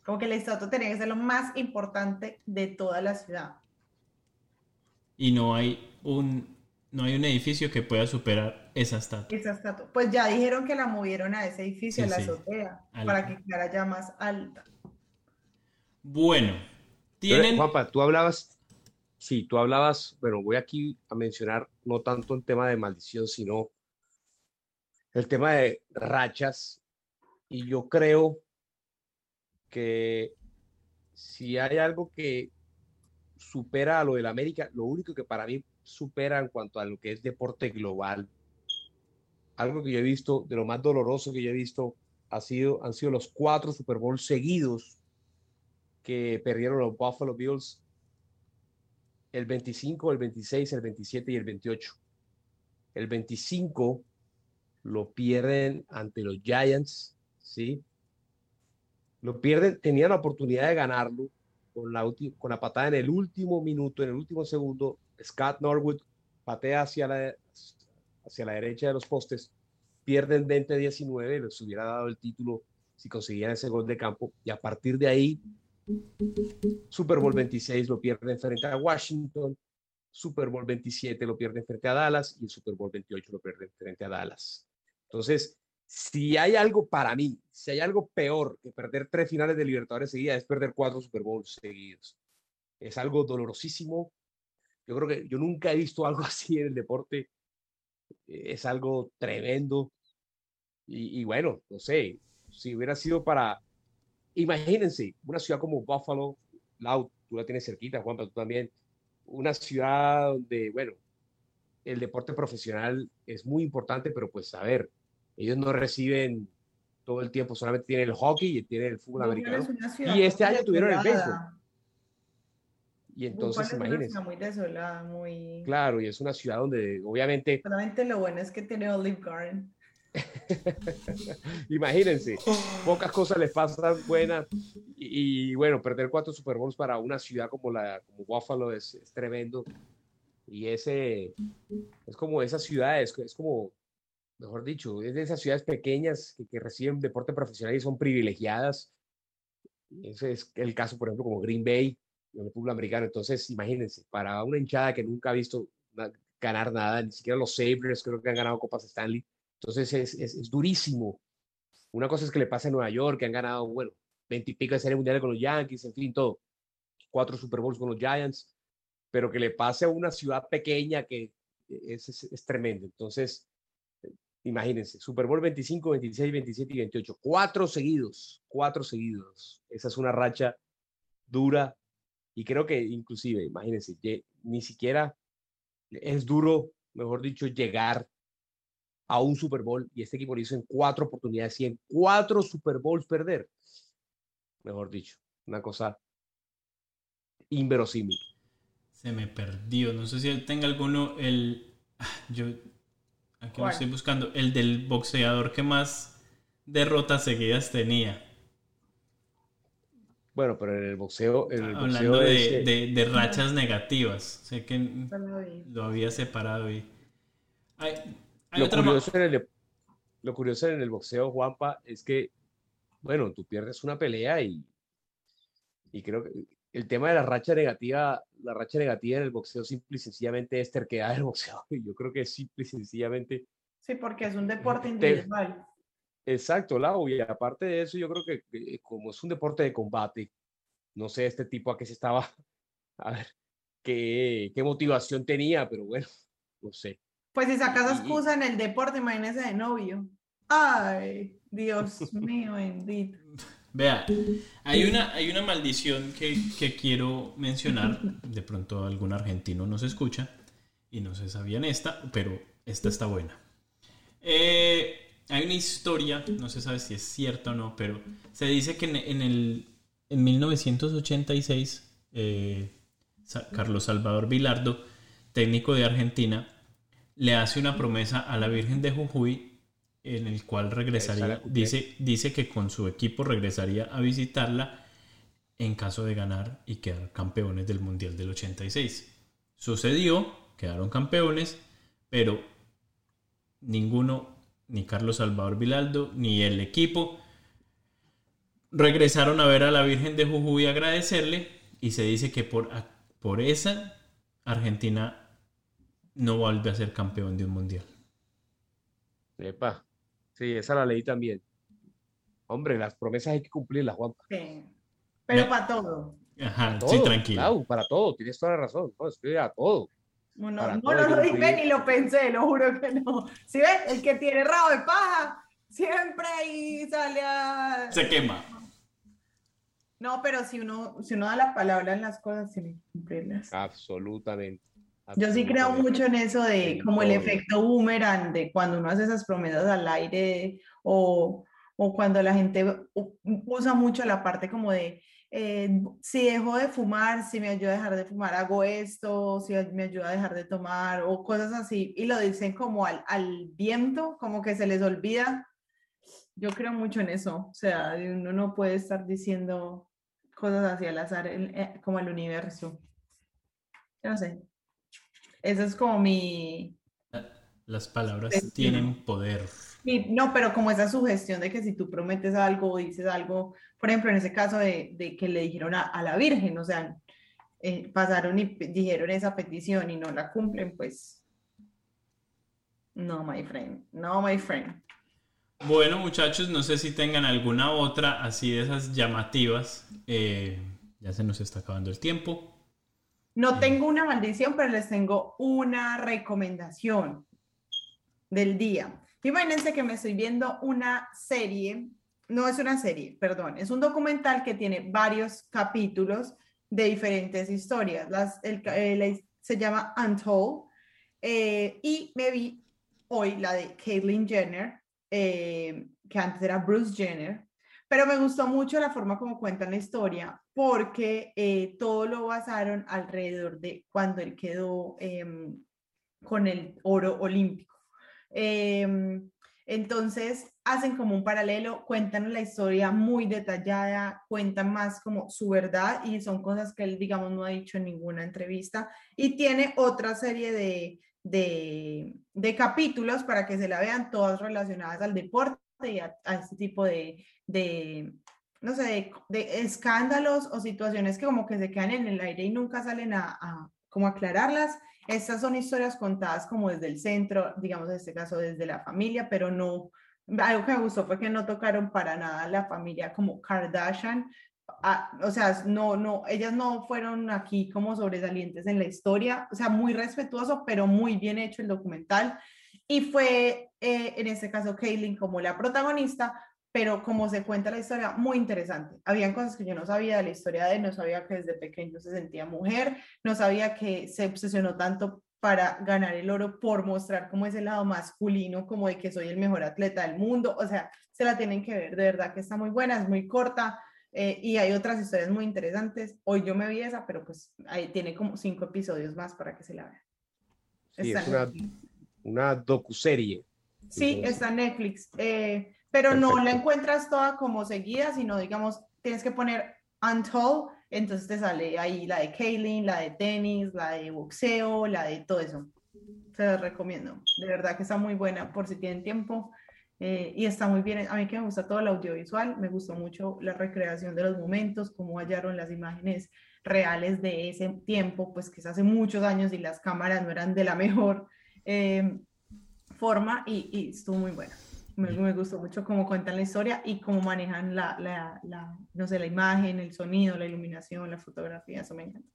Como que la estatua tenía que ser lo más importante de toda la ciudad. Y no hay un, no hay un edificio que pueda superar esa estatua. Esa estatua. Pues ya dijeron que la movieron a ese edificio, Sí, a la sí. azotea, para que quedara ya más alta. Bueno, tienen... Juanpa, tú hablabas, sí, tú hablabas, bueno, voy aquí a mencionar no tanto el tema de maldición, sino el tema de rachas. Y yo creo que si hay algo que supera a lo del América, lo único que para mí supera en cuanto a lo que es deporte global, algo que yo he visto, de lo más doloroso que yo he visto, ha sido, han sido los cuatro Super Bowl seguidos que perdieron los Buffalo Bills el 25, el 26, el 27 y el 28. El 25 lo pierden ante los Giants, ¿sí? Lo pierden, tenían la oportunidad de ganarlo con la, con la patada en el último minuto, en el último segundo. Scott Norwood patea hacia la, hacia la derecha de los postes, pierden 20-19, les hubiera dado el título si conseguían ese gol de campo, y a partir de ahí, Super Bowl 26 lo pierden frente a Washington, Super Bowl 27 lo pierden frente a Dallas y el Super Bowl 28 lo pierden frente a Dallas. Entonces, si hay algo para mí, si hay algo peor que perder tres finales de Libertadores seguidas, es perder cuatro Super Bowls seguidos. Es algo dolorosísimo. Yo creo que yo nunca he visto algo así en el deporte. Es algo tremendo. Y, bueno, no sé, si hubiera sido para, imagínense, una ciudad como Buffalo, Loud, tú la tienes cerquita, Juan, tú también, una ciudad donde, bueno, el deporte profesional es muy importante, pero pues a ver, ellos no reciben todo el tiempo, solamente tienen el hockey y tienen el fútbol americano. Y este año tuvieron el béisbol. Y entonces, imagínense. muy desolada, muy... Claro, y es una ciudad donde obviamente... Solamente lo bueno es que tiene Olive Garden. Imagínense, pocas cosas les pasan buenas y, bueno, perder cuatro Super Bowls para una ciudad como la como Buffalo es, es tremendo y ese es como esas ciudades, es como, mejor dicho, es de esas ciudades pequeñas que, que reciben deporte profesional y son privilegiadas. Ese es el caso, por ejemplo, como Green Bay, en el fútbol americano. Entonces, imagínense, para una hinchada que nunca ha visto ganar nada, ni siquiera los Sabres creo que han ganado Copas Stanley, entonces es, es, durísimo. Una cosa es que le pasa en Nueva York, que han ganado, bueno, 20 y pico de serie mundial con los Yankees, en fin, todo. Cuatro Super Bowls con los Giants, pero que le pase a una ciudad pequeña que es, es, tremendo. Entonces, imagínense, Super Bowl 25, 26, 27 y 28. Cuatro seguidos, cuatro seguidos. Esa es una racha dura y creo que inclusive, imagínense, ni siquiera es duro, mejor dicho, llegar a un Super Bowl y este equipo lo hizo en cuatro oportunidades y en cuatro Super Bowls perder. Mejor dicho, una cosa inverosímil. Se me perdió, no sé si tenga alguno, el... Ah, yo aquí lo estoy buscando, el del boxeador que más derrotas seguidas tenía. Bueno, pero en el boxeo. En el Hablando de, de, de, rachas negativas. Sé que lo había separado y. Lo, curioso en el, lo curioso en el boxeo, Juanpa, es que, bueno, tú pierdes una pelea y, y creo que el tema de la racha negativa, la racha negativa en el boxeo simple y sencillamente es terquedad del boxeo. Yo creo que es simple y sencillamente. Sí, porque es un deporte individual. Exacto, Lau. Y aparte de eso, yo creo que, como es un deporte de combate, no sé este tipo a qué se estaba, a ver, qué, qué motivación tenía, pero bueno, no sé. Pues si sacas excusa en el deporte, imagínese de novio. Ay, Dios mío, bendito. Vea, hay una, hay una maldición que, que, quiero mencionar. De pronto algún argentino nos escucha y no se sabían esta, pero esta está buena. Eh, hay una historia, no se sabe si es cierta o no, pero se dice que en, el, en 1986 eh, Carlos Salvador Vilardo, técnico de Argentina, le hace una promesa a la Virgen de Jujuy en el cual regresaría, dice, dice que con su equipo regresaría a visitarla en caso de ganar y quedar campeones del Mundial del 86. Sucedió, quedaron campeones, pero ninguno, ni Carlos Salvador Vilaldo, ni el equipo, regresaron a ver a la Virgen de Jujuy a agradecerle y se dice que por, por esa Argentina no vuelve a ser campeón de un mundial. Epa, sí, esa la leí también. Hombre, las promesas hay que cumplirlas, Juan. Sí. Pero para todo. Ajá, sí, tranquilo. para todo, tienes toda la razón. No, es que a todo. No, no, no lo dije ni lo pensé, lo juro que no. Si ves, el que tiene rabo de paja, siempre ahí sale a... Se quema. No, pero si uno, si uno da la palabra en las cosas, tiene que cumplirlas. Absolutamente. Yo sí creo mucho en eso de como el efecto boomerang, de cuando uno hace esas promesas al aire o, o cuando la gente usa mucho la parte como de eh, si dejo de fumar, si me ayuda a dejar de fumar, hago esto, si me ayuda a dejar de tomar o cosas así. Y lo dicen como al, al viento, como que se les olvida. Yo creo mucho en eso. O sea, uno no puede estar diciendo cosas así al azar eh, como el universo. No sé. Eso es como mi... Las palabras tienen poder. no, pero como esa sugestión de que si tú prometes algo o dices algo, por ejemplo, en ese caso de, de que le dijeron a, a, la Virgen, o sea, eh, pasaron y dijeron esa petición y no la cumplen, pues no, my friend, no, my friend. Bueno, muchachos, no sé si tengan alguna otra así de esas llamativas. Eh, ya se nos está acabando el tiempo. No tengo una maldición, pero les tengo una recomendación del día. Imagínense que me estoy viendo una serie, no es una serie, perdón, es un documental que tiene varios capítulos de diferentes historias. El, se llama Untold eh, y me vi hoy la de Caitlyn Jenner, eh, que antes era Bruce Jenner, pero me gustó mucho la forma como cuentan la historia porque eh, todo lo basaron alrededor de cuando él quedó em, con el oro olímpico. Em, entonces hacen como un paralelo, cuentan la historia muy detallada, cuentan más como su verdad y son cosas que él, digamos, no ha dicho en ninguna entrevista. Y tiene otra serie de, de, capítulos para que se la vean todas relacionadas al deporte y a, este tipo de no sé, de, escándalos o situaciones que como que se quedan en el aire y nunca salen a, como aclararlas. Estas son historias contadas como desde el centro, digamos en este caso desde la familia, pero no, algo que me gustó fue que no tocaron para nada la familia como Kardashian, ah, o sea, no, no, ellas no fueron aquí como sobresalientes en la historia, o sea, muy respetuoso, pero muy bien hecho el documental. Y fue, eh, en este caso, Kaylin como la protagonista, pero como se cuenta la historia, muy interesante. Habían cosas que yo no sabía de la historia de él, no sabía que desde pequeño se sentía mujer, no sabía que se obsesionó tanto para ganar el oro por mostrar como ese lado masculino, como de que soy el mejor atleta del mundo, o sea, se la tienen que ver, de verdad que está muy buena, es muy corta eh, y hay otras historias muy interesantes. Hoy yo me vi esa, pero pues ahí tiene como cinco episodios más para que se la vean. Sí, es una, una docuserie. Sí, está en Netflix. Eh, pero no la encuentras toda como seguida, sino digamos, tienes que poner Untold, entonces te sale ahí la de Kaylin, la de tenis, la de boxeo, la de todo eso. Se las recomiendo. De verdad que está muy buena por si tienen tiempo. Eh, y está muy bien. A mí que me gusta todo el audiovisual, me gustó mucho la recreación de los momentos, cómo hallaron las imágenes reales de ese tiempo, pues que es hace muchos años y las cámaras no eran de la mejor eh, forma y, y estuvo muy buena. Me, gustó mucho cómo cuentan la historia y cómo manejan la, la, la, no sé, la imagen, el sonido, la iluminación, la fotografía, eso me encanta.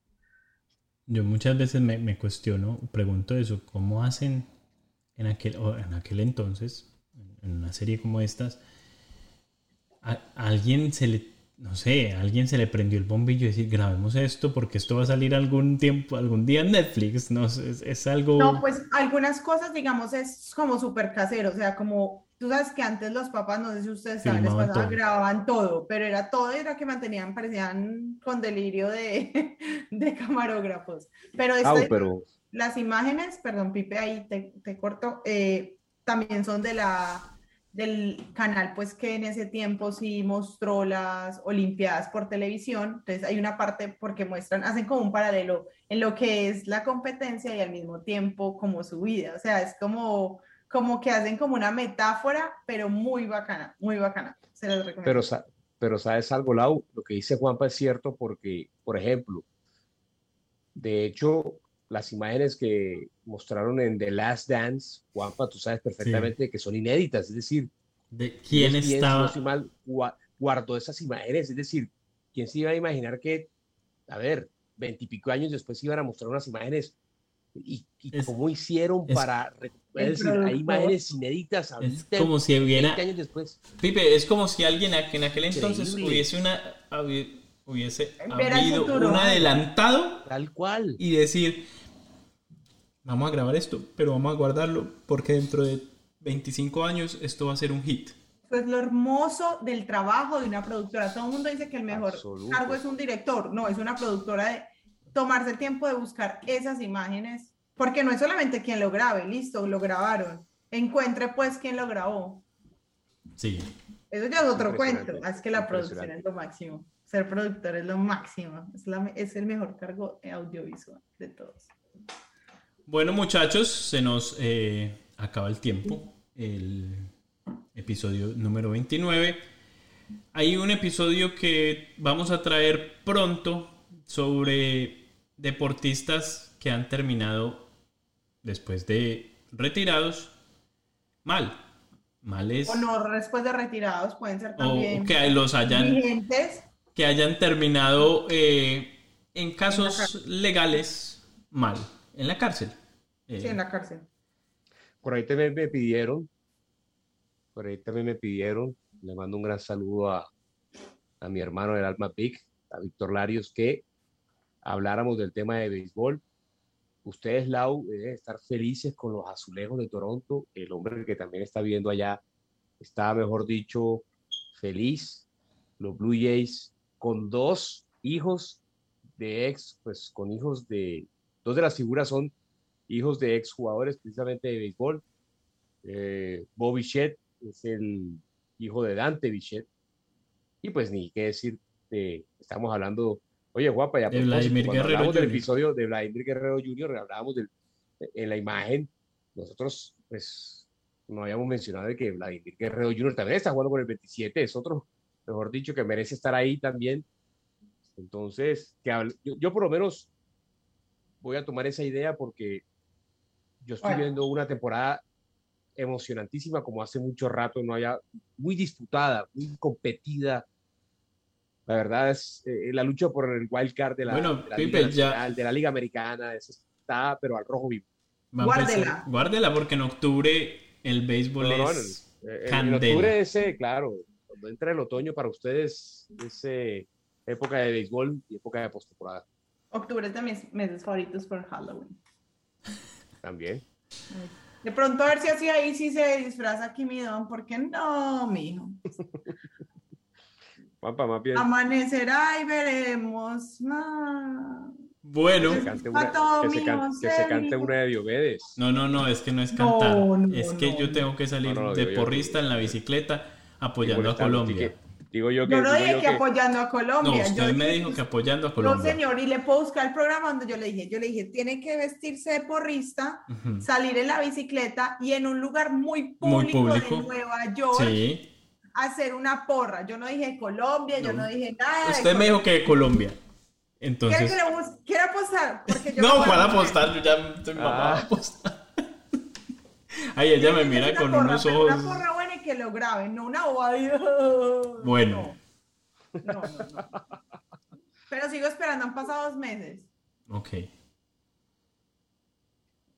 Yo muchas veces me, me cuestiono, pregunto eso, ¿cómo hacen en aquel, en aquel entonces, en una serie como estas, a, alguien se le, no sé, a alguien se le prendió el bombillo y decir, grabemos esto porque esto va a salir algún tiempo, algún día en Netflix, no es, es algo... No, pues algunas cosas, digamos, es como súper casero, o sea, como Tú sabes que antes los papás, no sé si ustedes saben, les pasaba, grababan todo, pero era todo, era que mantenían, parecían con delirio de, de camarógrafos. Pero, este, pero, las imágenes, perdón, Pipe, ahí te, te corto, eh, también son de la, del canal, pues que en ese tiempo sí mostró las Olimpiadas por televisión. Entonces hay una parte porque muestran, hacen como un paralelo en lo que es la competencia y al mismo tiempo como su vida. O sea, es como como que hacen como una metáfora, pero muy bacana, muy bacana. Se les recomiendo. Pero, pero sabes algo, Lau, lo que dice Juanpa es cierto porque, por ejemplo, de hecho, las imágenes que mostraron en The Last Dance, Juanpa, tú sabes perfectamente que son inéditas, es decir, ¿de quién estaba? Si mal, guardó esas imágenes, es decir, ¿quién se iba a imaginar que, a ver, veintipico años después iban a mostrar unas imágenes y, cómo hicieron para es decir, hay imágenes inéditas Es como si hubiera. años después. Pipe, es como si alguien en aquel entonces hubiese una. Hubiese habido un adelantado. Tal cual. Y decir. Vamos a grabar esto, pero vamos a guardarlo porque dentro de 25 años esto va a ser un hit. Eso es lo hermoso del trabajo de una productora. Todo el mundo dice que el mejor Absoluto. cargo es un director. No, es una productora de tomarse el tiempo de buscar esas imágenes. Porque no es solamente quien lo grabe, listo, lo grabaron. Encuentre pues quien lo grabó. Sí. Eso ya es otro cuento. Es que la producción es lo máximo. Ser productor es lo máximo. Es, la- es el mejor cargo audiovisual de todos. Bueno, muchachos, se nos eh, acaba el tiempo. El episodio número 29. Hay un episodio que vamos a traer pronto sobre deportistas que han terminado después de retirados mal. Mal es O no, después de retirados pueden ser también o que los hayan vigentes. que hayan terminado eh, en casos legales mal en la cárcel. Eh, Sí, en la cárcel. Por ahí también me pidieron, por ahí también me pidieron, le mando un gran saludo a, a mi hermano del alma Big, a Víctor Larios, que habláramos del tema de béisbol. Ustedes, Lau, deben estar felices con los azulejos de Toronto. El hombre que también está viendo allá está, mejor dicho, feliz. Los Blue Jays con dos hijos de ex, pues con hijos de, dos de las figuras son hijos de ex jugadores precisamente de béisbol. Eh, Bobby Bichette es el hijo de Dante Bichette. Y pues ni qué decir, de- estamos hablando, oye guapa, ya Vladimir cuando Guerrero hablamos del Jr.. episodio de Vladimir Guerrero Jr., hablábamos del, en la imagen, nosotros pues no habíamos mencionado de que Vladimir Guerrero Jr. también está jugando con el 27, es otro, mejor dicho, que merece estar ahí también. Entonces, que hable- yo, yo por lo menos voy a tomar esa idea porque yo estoy Bueno. viendo una temporada emocionantísima como hace mucho rato no haya muy disputada, muy competida. La verdad es eh, la lucha por el wild card de la, Bueno, de la Pipe, Liga ya- Nacional, de la Liga Americana, eso está pero al rojo vivo. Guárdela. guárdela porque en octubre el béisbol No, no, es en, en- en octubre ese, claro, cuando entra el otoño para ustedes es eh, época de béisbol y época de postemporada Octubre es de mis meses favoritos por Halloween. también. De pronto a ver si así ahí sí se disfraza Kimi Don, porque no, mijo. Juanpa, más bien Amanecerá y veremos. Bueno, que se cante una, que se can- mío, que se cante una de Diomedes. no, no, no, es que no es No, cantar. no, es que no, yo no. tengo que salir No, no, de porrista en la bicicleta apoyando a Colombia. Digo yo que. Yo no dije que apoyando a Colombia. No, yo usted me dije dijo que apoyando a No, Colombia. señor, y le puedo buscar el programa donde yo le dije, yo le dije, tiene que vestirse de porrista, salir en la bicicleta y en un lugar muy Muy público, público. de Nueva York Sí. Hacer una porra. Yo no dije Colombia, yo No. no dije nada. Usted me dijo que Colombia. ¿Quiere, Entonces. que le bus- quiere apostar? Porque yo No, ¿cuál apostar? Yo ya estoy a Ah. apostar. Ay, ella me mira con porra, unos ojos. Una porra buena y que lo graben, no una bobadilla. Bueno. No, no, no, no. Pero sigo esperando, han pasado dos meses. Ok.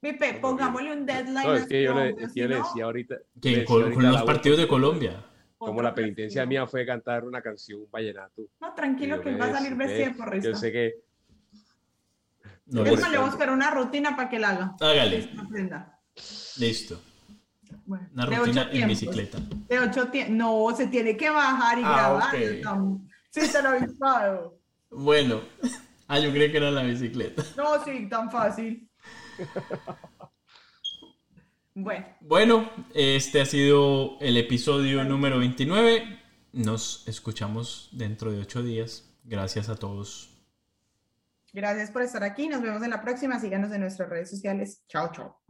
Pipe, pongámosle un deadline. No, es que yo le, Colombia, es que yo le no, decía ahorita. Que con, los partidos de Colombia. Como la penitencia mía fue cantar una canción, un vallenato. No, tranquilo, que él va a salir vestido porrista. Yo sé que. No, le voy a buscar una rutina para que la haga. Hágale. Listo. Bueno, Una rutina en tiempos. bicicleta. De ocho tiempos. No, se tiene que bajar y Ah, grabar. ok. Tam- Sí, se lo avispado. Bueno. Ah, yo creí que era la bicicleta. No, sí, tan fácil. Bueno, Bueno, este ha sido el episodio número 29. Nos escuchamos dentro de ocho días. Gracias a todos. gracias por estar aquí. Nos vemos en la próxima. Síganos en nuestras redes sociales. Chao, chao.